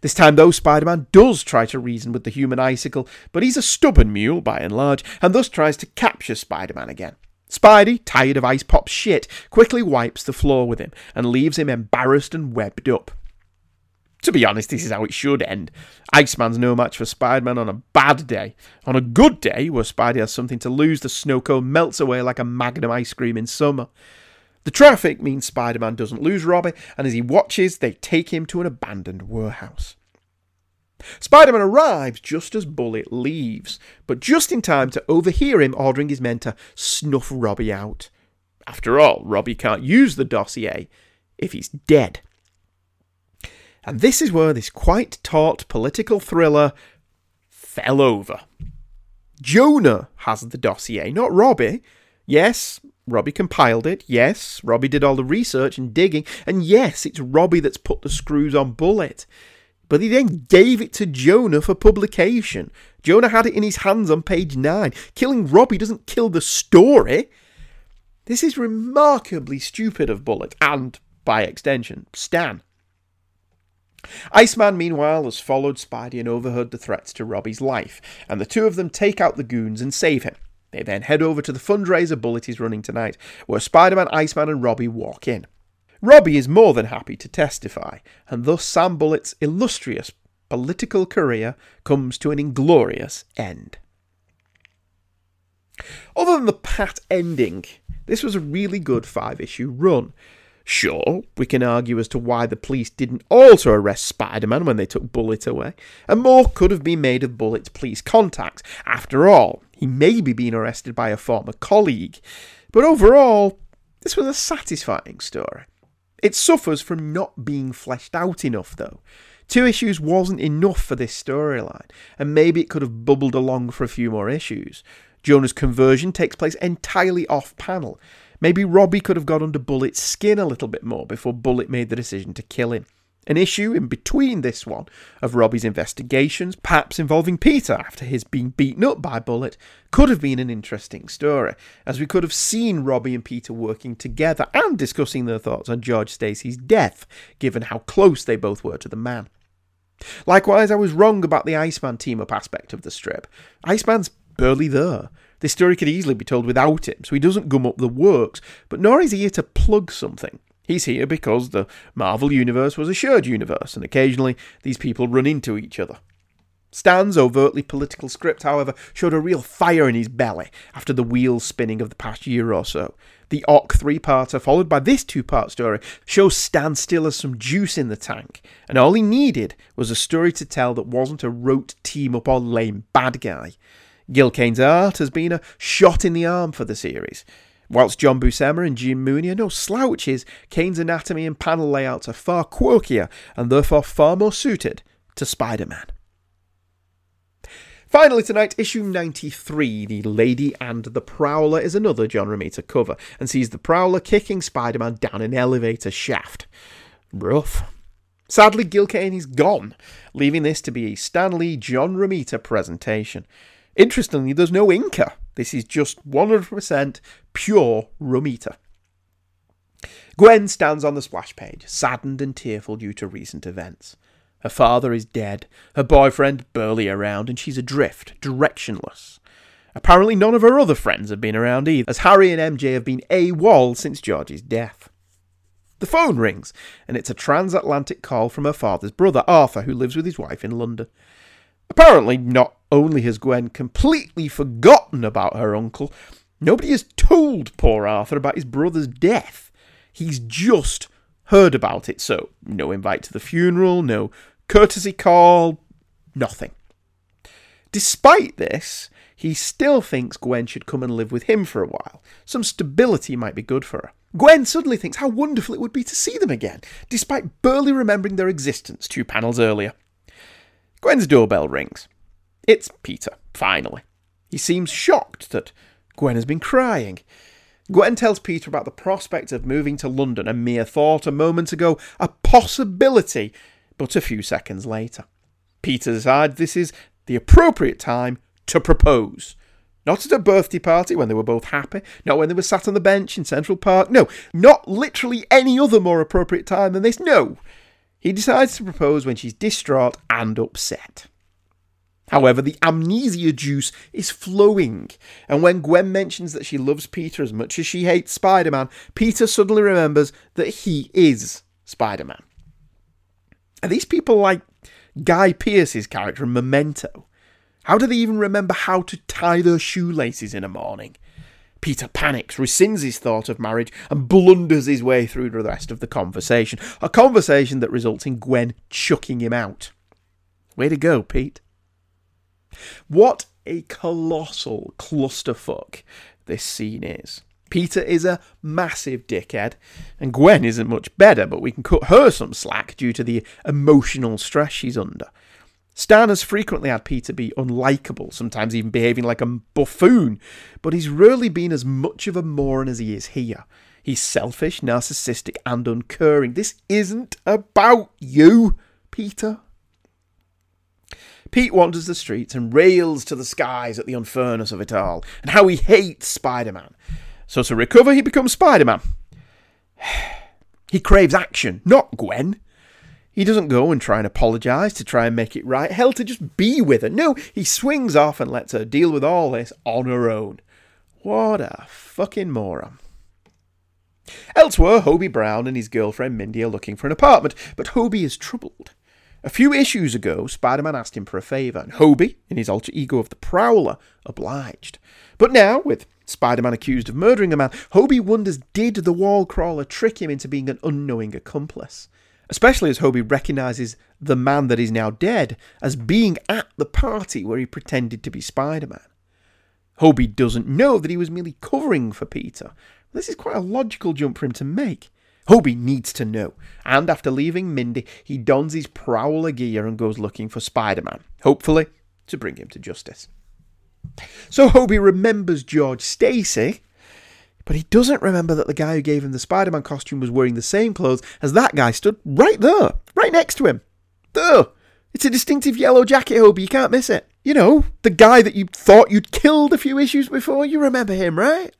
This time, though, Spider Man does try to reason with the human icicle, but he's a stubborn mule by and large, and thus tries to capture Spider Man again. Spidey, tired of Ice Pop's shit, quickly wipes the floor with him and leaves him embarrassed and webbed up. To be honest, this is how it should end. Iceman's no match for Spider-Man on a bad day. On a good day, where Spidey has something to lose, the snow cone melts away like a magnum ice cream in summer. The traffic means Spider-Man doesn't lose Robbie, and as he watches, they take him to an abandoned warehouse. Spider-Man arrives just as Bullit leaves, but just in time to overhear him ordering his men to snuff Robbie out. After all, Robbie can't use the dossier if he's dead. And this is where this quite taut political thriller fell over. Jonah has the dossier, not Robbie. Yes, Robbie compiled it. Yes, Robbie did all the research and digging. And yes, it's Robbie that's put the screws on Bullit. But he then gave it to Jonah for publication. Jonah had it in his hands on page 9. Killing Robbie doesn't kill the story. This is remarkably stupid of Bullit, and, by extension, Stan. Iceman, meanwhile, has followed Spidey and overheard the threats to Robbie's life, and the two of them take out the goons and save him. They then head over to the fundraiser Bullit is running tonight, where Spider Man, Iceman, and Robbie walk in. Robbie is more than happy to testify, and thus Sam Bullit's illustrious political career comes to an inglorious end. Other than the pat ending, this was a really good five issue run. Sure, we can argue as to why the police didn't also arrest Spider Man when they took Bullit away, and more could have been made of Bullit's police contacts. After all, he may be being arrested by a former colleague. But overall, this was a satisfying story. It suffers from not being fleshed out enough, though. Two issues wasn't enough for this storyline, and maybe it could have bubbled along for a few more issues. Jonah's conversion takes place entirely off panel. Maybe Robbie could have got under Bullit's skin a little bit more before Bullit made the decision to kill him. An issue in between this one of Robbie's investigations, perhaps involving Peter after his being beaten up by Bullit, could have been an interesting story, as we could have seen Robbie and Peter working together and discussing their thoughts on George Stacy's death, given how close they both were to the man. Likewise, I was wrong about the Iceman team up aspect of the strip. Iceman's barely there. This story could easily be told without him, so he doesn't gum up the works, but nor is he here to plug something. He's here because the Marvel Universe was a shared universe, and occasionally these people run into each other. Stan's overtly political script, however, showed a real fire in his belly after the wheels spinning of the past year or so. The Ock three parter, followed by this two part story, shows Stan still has some juice in the tank, and all he needed was a story to tell that wasn't a rote team up or lame bad guy. Gil Kane's art has been a shot in the arm for the series. Whilst John Buscema and Jim Mooney are no slouches, Kane's anatomy and panel layouts are far quirkier and therefore far more suited to Spider Man. Finally, tonight, issue 93, The Lady and the Prowler, is another John Romita cover and sees the Prowler kicking Spider Man down an elevator shaft. Rough. Sadly, Gil Kane is gone, leaving this to be a Stan Lee John Romita presentation. Interestingly, there's no Inker. This is just 100% pure Romita. Gwen stands on the splash page, saddened and tearful due to recent events. Her father is dead, her boyfriend barely around, and she's adrift, directionless. Apparently, none of her other friends have been around either, as Harry and MJ have been AWOL since George's death. The phone rings, and it's a transatlantic call from her father's brother, Arthur, who lives with his wife in London. Apparently, not only has Gwen completely forgotten about her uncle, nobody has told poor Arthur about his brother's death. He's just heard about it, so no invite to the funeral, no courtesy call, nothing. Despite this, he still thinks Gwen should come and live with him for a while. Some stability might be good for her. Gwen suddenly thinks how wonderful it would be to see them again, despite barely remembering their existence two panels earlier. Gwen's doorbell rings. It's Peter, finally. He seems shocked that Gwen has been crying. Gwen tells Peter about the prospect of moving to London, a mere thought a moment ago, a possibility, but a few seconds later. Peter decides this is the appropriate time to propose. Not at a birthday party when they were both happy, not when they were sat on the bench in Central Park, no, not literally any other more appropriate time than this, no. He decides to propose when she's distraught and upset. However, the amnesia juice is flowing, and when Gwen mentions that she loves Peter as much as she hates Spider Man, Peter suddenly remembers that he is Spider Man. Are these people like Guy Pearce's character in Memento? How do they even remember how to tie their shoelaces in a morning? Peter panics, rescinds his thought of marriage, and blunders his way through the rest of the conversation. A conversation that results in Gwen chucking him out. Way to go, Pete. What a colossal clusterfuck this scene is. Peter is a massive dickhead, and Gwen isn't much better, but we can cut her some slack due to the emotional stress she's under. Stan has frequently had Peter be unlikable, sometimes even behaving like a buffoon, but he's rarely been as much of a moron as he is here. He's selfish, narcissistic, and uncaring. This isn't about you, Peter. Pete wanders the streets and rails to the skies at the unfairness of it all, and how he hates Spider Man. So to recover, he becomes Spider Man. (sighs) He craves action, not Gwen. He doesn't go and try and apologise to try and make it right. Hell, to just be with her. No, he swings off and lets her deal with all this on her own. What a fucking moron. Elsewhere, Hobie Brown and his girlfriend Mindy are looking for an apartment, but Hobie is troubled. A few issues ago, Spider Man asked him for a favour, and Hobie, in his alter ego of the Prowler, obliged. But now, with Spider Man accused of murdering a man, Hobie wonders did the wall crawler trick him into being an unknowing accomplice? Especially as Hobie recognises the man that is now dead as being at the party where he pretended to be Spider Man. Hobie doesn't know that he was merely covering for Peter. This is quite a logical jump for him to make. Hobie needs to know, and after leaving Mindy, he dons his prowler gear and goes looking for Spider Man, hopefully to bring him to justice. So Hobie remembers George Stacy, but he doesn't remember that the guy who gave him the Spider Man costume was wearing the same clothes as that guy stood right there, right next to him. There! It's a distinctive yellow jacket, Hobie, you can't miss it. You know, the guy that you thought you'd killed a few issues before, you remember him, right?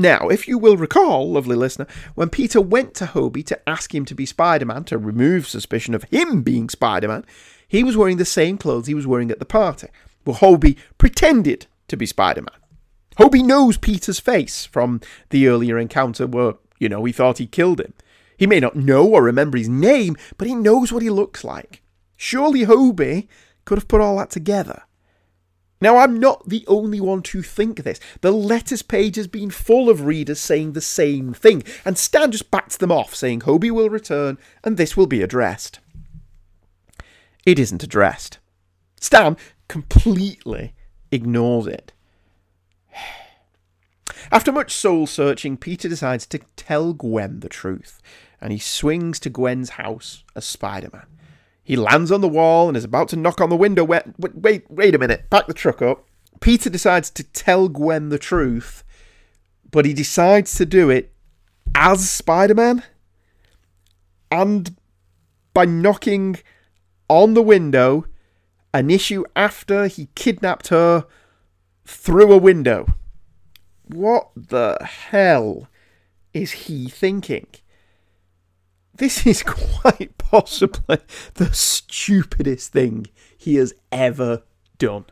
Now, if you will recall, lovely listener, when Peter went to Hobie to ask him to be Spider Man to remove suspicion of him being Spider Man, he was wearing the same clothes he was wearing at the party. Well, Hobie pretended to be Spider Man. Hobie knows Peter's face from the earlier encounter where, you know, he thought he killed him. He may not know or remember his name, but he knows what he looks like. Surely Hobie could have put all that together. Now, I'm not the only one to think this. The letters page has been full of readers saying the same thing, and Stan just backs them off, saying Hobie will return and this will be addressed. It isn't addressed. Stan completely ignores it. (sighs) After much soul searching, Peter decides to tell Gwen the truth, and he swings to Gwen's house as Spider Man. He lands on the wall and is about to knock on the window. Wait, wait, wait a minute. Back the truck up. Peter decides to tell Gwen the truth, but he decides to do it as Spider Man and by knocking on the window an issue after he kidnapped her through a window. What the hell is he thinking? This is quite possibly the stupidest thing he has ever done.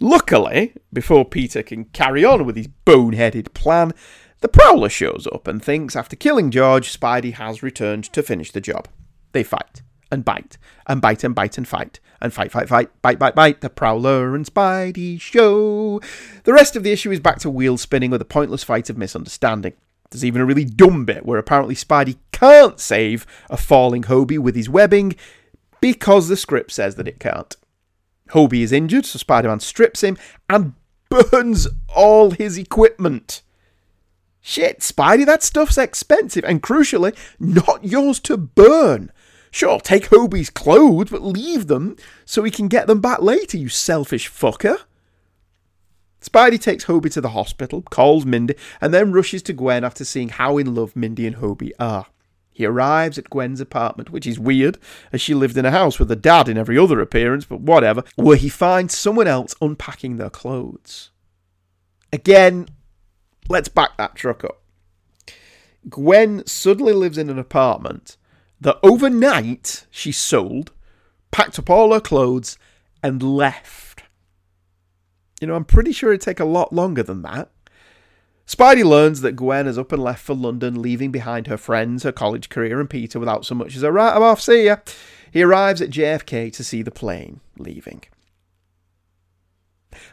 Luckily, before Peter can carry on with his boneheaded plan, the Prowler shows up and thinks after killing George, Spidey has returned to finish the job. They fight and bite and bite and bite and fight and fight, fight, fight, bite, bite, bite. The Prowler and Spidey show. The rest of the issue is back to wheel spinning with a pointless fight of misunderstanding. There's even a really dumb bit where apparently Spidey can't save a falling Hobie with his webbing because the script says that it can't. Hobie is injured, so Spider Man strips him and burns all his equipment. Shit, Spidey, that stuff's expensive and crucially, not yours to burn. Sure, take Hobie's clothes, but leave them so he can get them back later, you selfish fucker. Spidey takes Hobie to the hospital, calls Mindy, and then rushes to Gwen after seeing how in love Mindy and Hobie are. He arrives at Gwen's apartment, which is weird, as she lived in a house with a dad in every other appearance, but whatever, where he finds someone else unpacking their clothes. Again, let's back that truck up. Gwen suddenly lives in an apartment that overnight she sold, packed up all her clothes, and left. You know, I'm pretty sure it'd take a lot longer than that. Spidey learns that Gwen has up and left for London, leaving behind her friends, her college career, and Peter without so much as a right, I'm off, see ya. He arrives at JFK to see the plane leaving.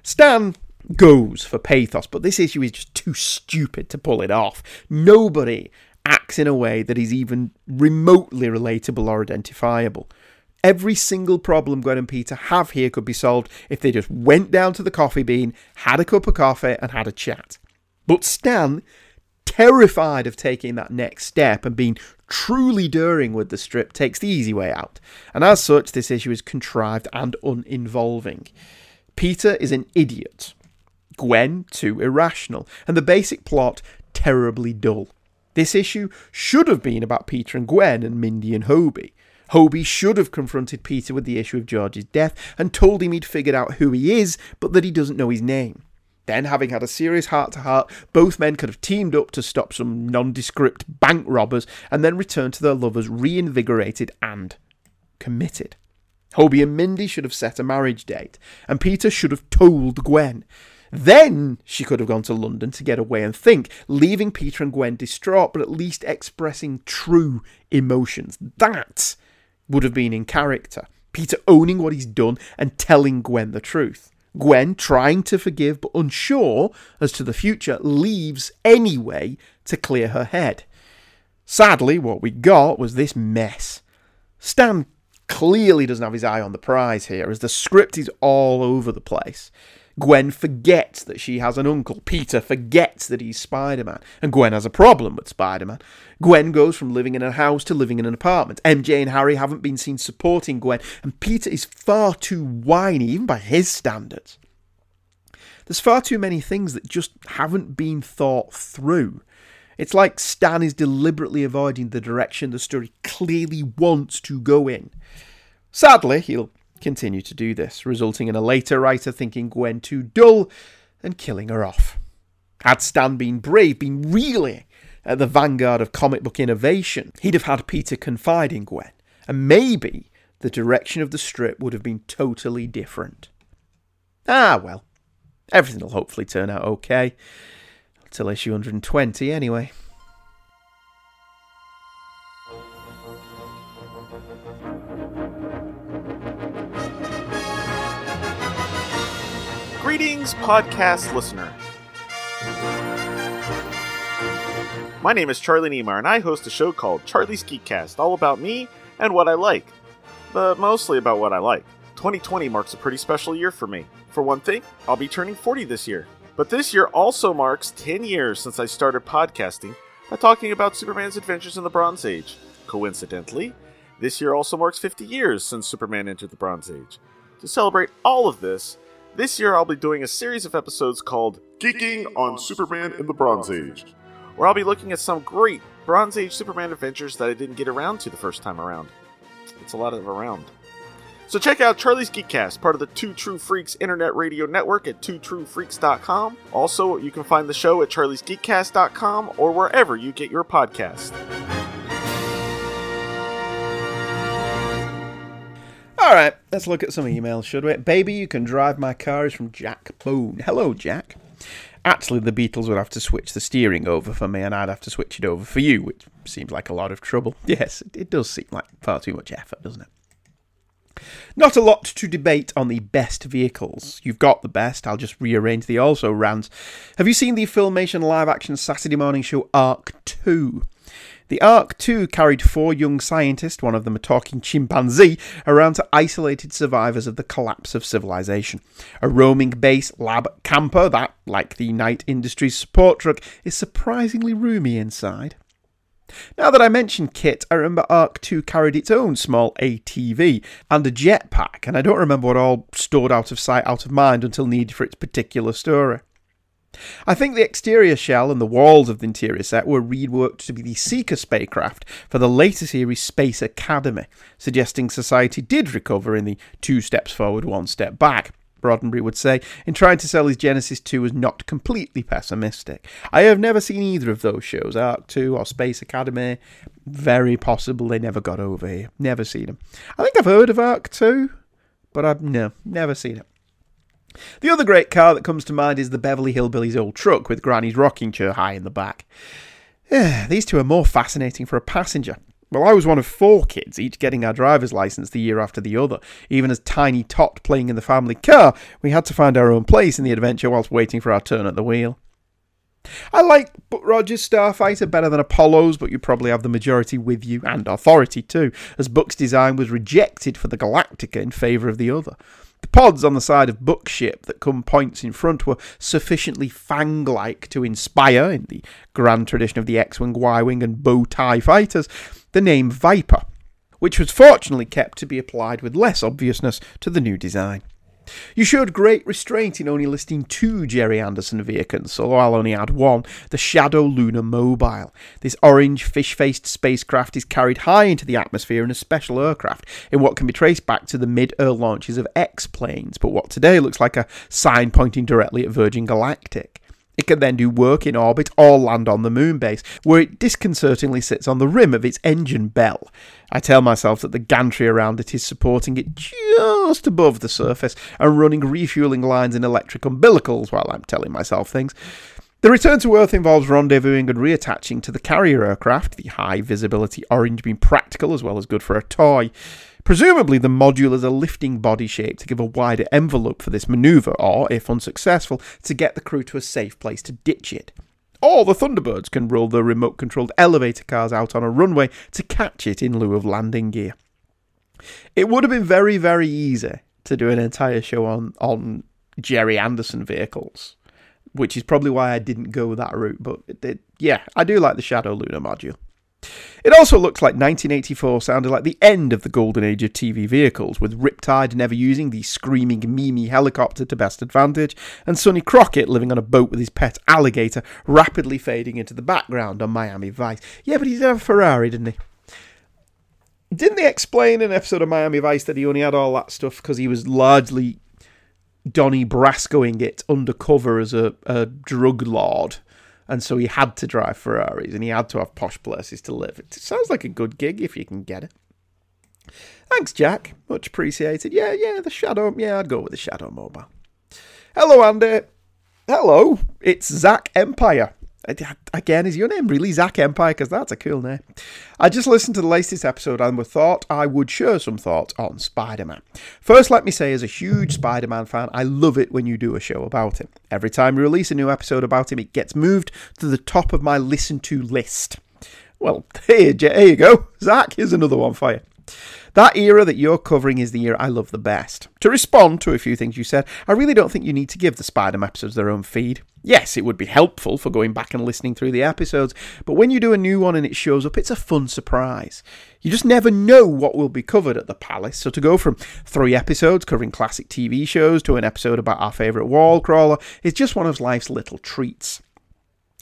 Stan goes for pathos, but this issue is just too stupid to pull it off. Nobody acts in a way that is even remotely relatable or identifiable. Every single problem Gwen and Peter have here could be solved if they just went down to the coffee bean, had a cup of coffee, and had a chat. But Stan, terrified of taking that next step and being truly daring with the strip, takes the easy way out. And as such, this issue is contrived and uninvolving. Peter is an idiot. Gwen, too irrational. And the basic plot, terribly dull. This issue should have been about Peter and Gwen and Mindy and Hobie. Hobie should have confronted Peter with the issue of George's death and told him he'd figured out who he is, but that he doesn't know his name. Then, having had a serious heart to heart, both men could have teamed up to stop some nondescript bank robbers and then returned to their lovers reinvigorated and committed. Hobie and Mindy should have set a marriage date, and Peter should have told Gwen. Then she could have gone to London to get away and think, leaving Peter and Gwen distraught, but at least expressing true emotions. That would have been in character. Peter owning what he's done and telling Gwen the truth. Gwen, trying to forgive but unsure as to the future, leaves anyway to clear her head. Sadly, what we got was this mess. Stan clearly doesn't have his eye on the prize here, as the script is all over the place. Gwen forgets that she has an uncle. Peter forgets that he's Spider Man. And Gwen has a problem with Spider Man. Gwen goes from living in a house to living in an apartment. MJ and Harry haven't been seen supporting Gwen. And Peter is far too whiny, even by his standards. There's far too many things that just haven't been thought through. It's like Stan is deliberately avoiding the direction the story clearly wants to go in. Sadly, he'll continue to do this, resulting in a later writer thinking Gwen too dull and killing her off. Had Stan been brave, been really at the vanguard of comic book innovation, he'd have had Peter confide in Gwen, and maybe the direction of the strip would have been totally different. Ah, well, everything will hopefully turn out okay. Till issue 120, anyway. Greetings, podcast listener. My name is Charlie Niemeyer, and I host a show called Charlie's Geekcast, all about me and what I like, but mostly about what I like. 2020 marks a pretty special year for me. For one thing, I'll be turning 40 this year. But this year also marks 10 years since I started podcasting by talking about Superman's adventures in the Bronze Age. Coincidentally, this year also marks 50 years since Superman entered the Bronze Age. To celebrate all of this, this year I'll be doing a series of episodes called Geeking on Superman in the Bronze Age. where I'll be looking at some great Bronze Age Superman adventures that I didn't get around to the first time around. It's a lot of around. So check out Charlie's Geekcast, part of the Two True Freaks Internet Radio Network at twotruefreaks.com. Also, you can find the show at charliesgeekcast.com or wherever you get your podcast. All right, let's look at some emails, should we? Baby, you can drive my car is from Jack Boone. Hello, Jack. Actually, the Beatles would have to switch the steering over for me, and I'd have to switch it over for you, which seems like a lot of trouble. (laughs) Yes, it- does seem like far too much effort, doesn't it? Not a lot to debate on the best vehicles. You've got the best. I'll just rearrange the also rant. Have you seen the Filmation live action Saturday morning show Ark 2? The Ark 2 carried four young scientists, one of them a talking chimpanzee, around to isolated survivors of the collapse of civilization. A roaming base lab camper that, like the Knight Industries support truck, is surprisingly roomy inside. Now that I mention kit, I remember Ark 2 carried its own small ATV and a jetpack, and I don't remember what all stored out of sight, out of mind until needed for its particular story. I think the exterior shell and the walls of the interior set were reworked to be the Seeker spacecraft for the later series Space Academy, suggesting society did recover in the two steps forward, one step back. Roddenberry would say, in trying to sell his Genesis 2 was not completely pessimistic. I have never seen either of those shows, Ark 2 or Space Academy. Very possible they never got over here. Never seen them. I think I've heard of Ark 2, but I've no, never seen it. The other great car that comes to mind is the Beverly Hillbillies old truck with Granny's rocking chair high in the back. These two are more fascinating for a passenger. Well, I was one of four kids, each getting our driver's license the year after the other. Even as tiny tot playing in the family car, we had to find our own place in the adventure whilst waiting for our turn at the wheel. I like Rogers' Starfighter better than Apollo's, but you probably have the majority with you, and authority too, as Buck's design was rejected for the Galactica in favour of the other. The pods on the side of Buck's ship that come points in front were sufficiently fang like to inspire, in the grand tradition of the X Wing, Y Wing, and Bow TIE fighters, the name Viper, which was fortunately kept to be applied with less obviousness to the new design. You showed great restraint in only listing two Gerry Anderson vehicles, so I'll only add one the SHADO Lunar Mobile. This orange, fish faced spacecraft is carried high into the atmosphere in a special aircraft in what can be traced back to the mid air launches of X planes, but what today looks like a sign pointing directly at Virgin Galactic. It can then do work in orbit or land on the moon base, where it disconcertingly sits on the rim of its engine bell. I tell myself that the gantry around it is supporting it just above the surface and running refueling lines and electric umbilicals while I'm telling myself things. The return to Earth involves rendezvousing and reattaching to the carrier aircraft, the high visibility orange being practical as well as good for a toy. Presumably, the module is a lifting body shape to give a wider envelope for this manoeuvre, or, if unsuccessful, to get the crew to a safe place to ditch it. Or the Thunderbirds can roll their remote controlled elevator cars out on a runway to catch it in lieu of landing gear. It would have been very, very easy to do an entire show on, on Gerry Anderson vehicles, which is probably why I didn't go that route. But it, it, yeah, I do like the SHADO Lunar module. It also looks like 1984 sounded like the end of the golden age of TV vehicles, with Riptide never using the screaming Mimi helicopter to best advantage, and Sonny Crockett living on a boat with his pet alligator rapidly fading into the background on Miami Vice. Yeah, but he did have a Ferrari, didn't he? Didn't they explain in an episode of Miami Vice that he only had all that stuff because he was largely Donnie Brascoing it undercover as a, a drug lord? And so he had to drive Ferraris and he had to have posh places to live. It sounds like a good gig if you can get it. Thanks, Jack. Much appreciated. Yeah, yeah, the SHADO. Yeah, I'd go with the SHADO Mobile. Hello, Andy. Hello, it's Zach Empire. Again, is your name really Zach Empire? Because that's a cool name. I just listened to the latest episode and thought I would share some thoughts on Spider Man. First, let me say, as a huge Spider Man fan, I love it when you do a show about him. Every time we release a new episode about him, it gets moved to the top of my listen to list. Well, (laughs) here, you go. Zach, here's another one for you. That era that you're covering is the era I love the best. To respond to a few things you said, I really don't think you need to give the Spider Man episodes their own feed. Yes, it would be helpful for going back and listening through the episodes, but when you do a new one and it shows up, it's a fun surprise. You just never know what will be covered at the Palace, so to go from three episodes covering classic TV shows to an episode about our favourite wall crawler is just one of life's little treats.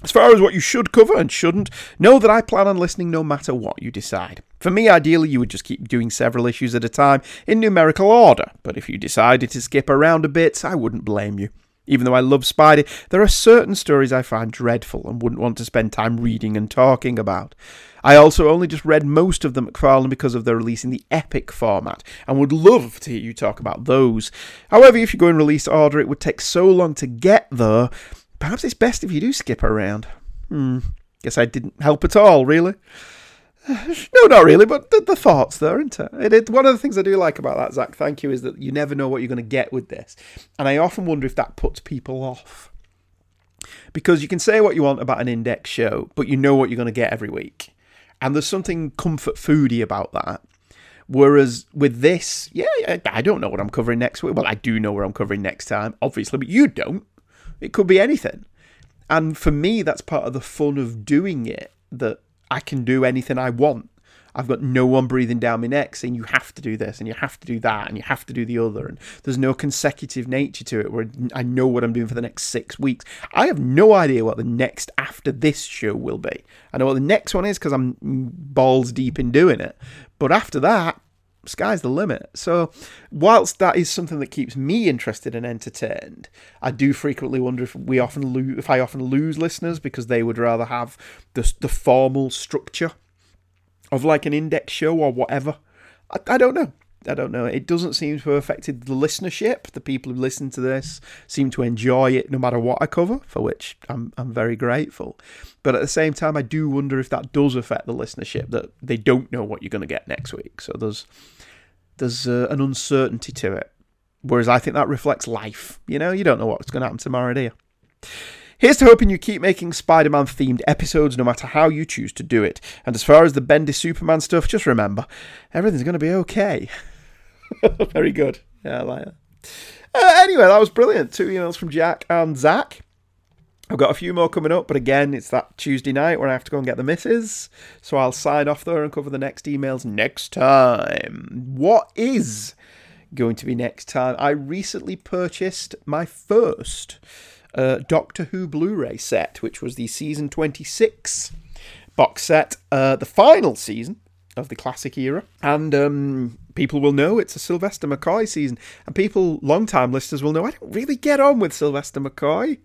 As far as what you should cover and shouldn't, know that I plan on listening no matter what you decide. For me, ideally, you would just keep doing several issues at a time in numerical order, but if you decided to skip around a bit, I wouldn't blame you. Even though I love Spidey, there are certain stories I find dreadful and wouldn't want to spend time reading and talking about. I also only just read most of the McFarlane because of their release in the epic format and would love to hear you talk about those. However, if you go in release order, it would take so long to get there Perhaps it's best if you do skip around. Hmm. Guess I didn't help at all, really. No, not really, but the, the thoughts there, isn't it? It, it? One of the things I do like about that, Zach, thank you, is that you never know what you're going to get with this. And I often wonder if that puts people off. Because you can say what you want about an index show, but you know what you're going to get every week. And there's something comfort foody about that. Whereas with this, yeah, I don't know what I'm covering next week. Well, I do know where I'm covering next time, obviously, but you don't. It could be anything. And for me, that's part of the fun of doing it that I can do anything I want. I've got no one breathing down my neck saying you have to do this and you have to do that and you have to do the other. And there's no consecutive nature to it where I know what I'm doing for the next six weeks. I have no idea what the next after this show will be. I know what the next one is because I'm balls deep in doing it. But after that, sky's the limit. So, whilst that is something that keeps me interested and entertained, I do frequently wonder if we often lose, if I often lose listeners because they would rather have the the formal structure of like an index show or whatever. I, I don't know. I don't know. It doesn't seem to have affected the listenership. The people who listen to this seem to enjoy it no matter what I cover, for which I'm I'm very grateful. But at the same time, I do wonder if that does affect the listenership that they don't know what you're going to get next week. So there's there's uh, an uncertainty to it. Whereas I think that reflects life. You know, you don't know what's going to happen tomorrow, do you? Here's to hoping you keep making Spider Man themed episodes no matter how you choose to do it. And as far as the Bendy Superman stuff, just remember, everything's going to be okay. (laughs) (laughs) Very good. Yeah, I like that. Uh, anyway, that was brilliant. Two emails from Jack and Zach. I've got a few more coming up, but again, it's that Tuesday night where I have to go and get the misses. So I'll sign off there and cover the next emails next time. What is going to be next time? I recently purchased my first uh, Doctor Who Blu ray set, which was the season 26 box set, uh, the final season of the classic era. And um, people will know it's a Sylvester McCoy season. And people, long-time listeners, will know I don't really get on with Sylvester McCoy.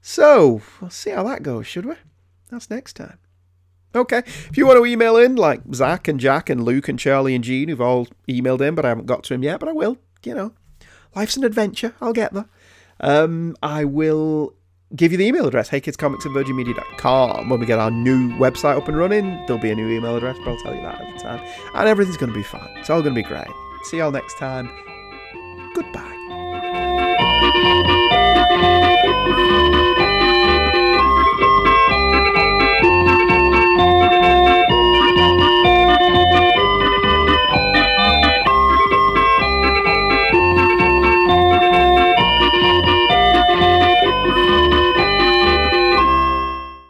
So, we'll see how that goes, should we? That's next time. Okay, if you want to email in, like Zach and Jack and Luke and Charlie and Jean, who've all emailed in, but I haven't got to him yet, but I will. You know, life's an adventure. I'll get there. Um, I will give you the email address Hey kids, comics at virginmedia.com when we get our new website up and running there'll be a new email address but i'll tell you that at the time. And everything's going to be fine. It's all going to be great. See y'all next time. Goodbye.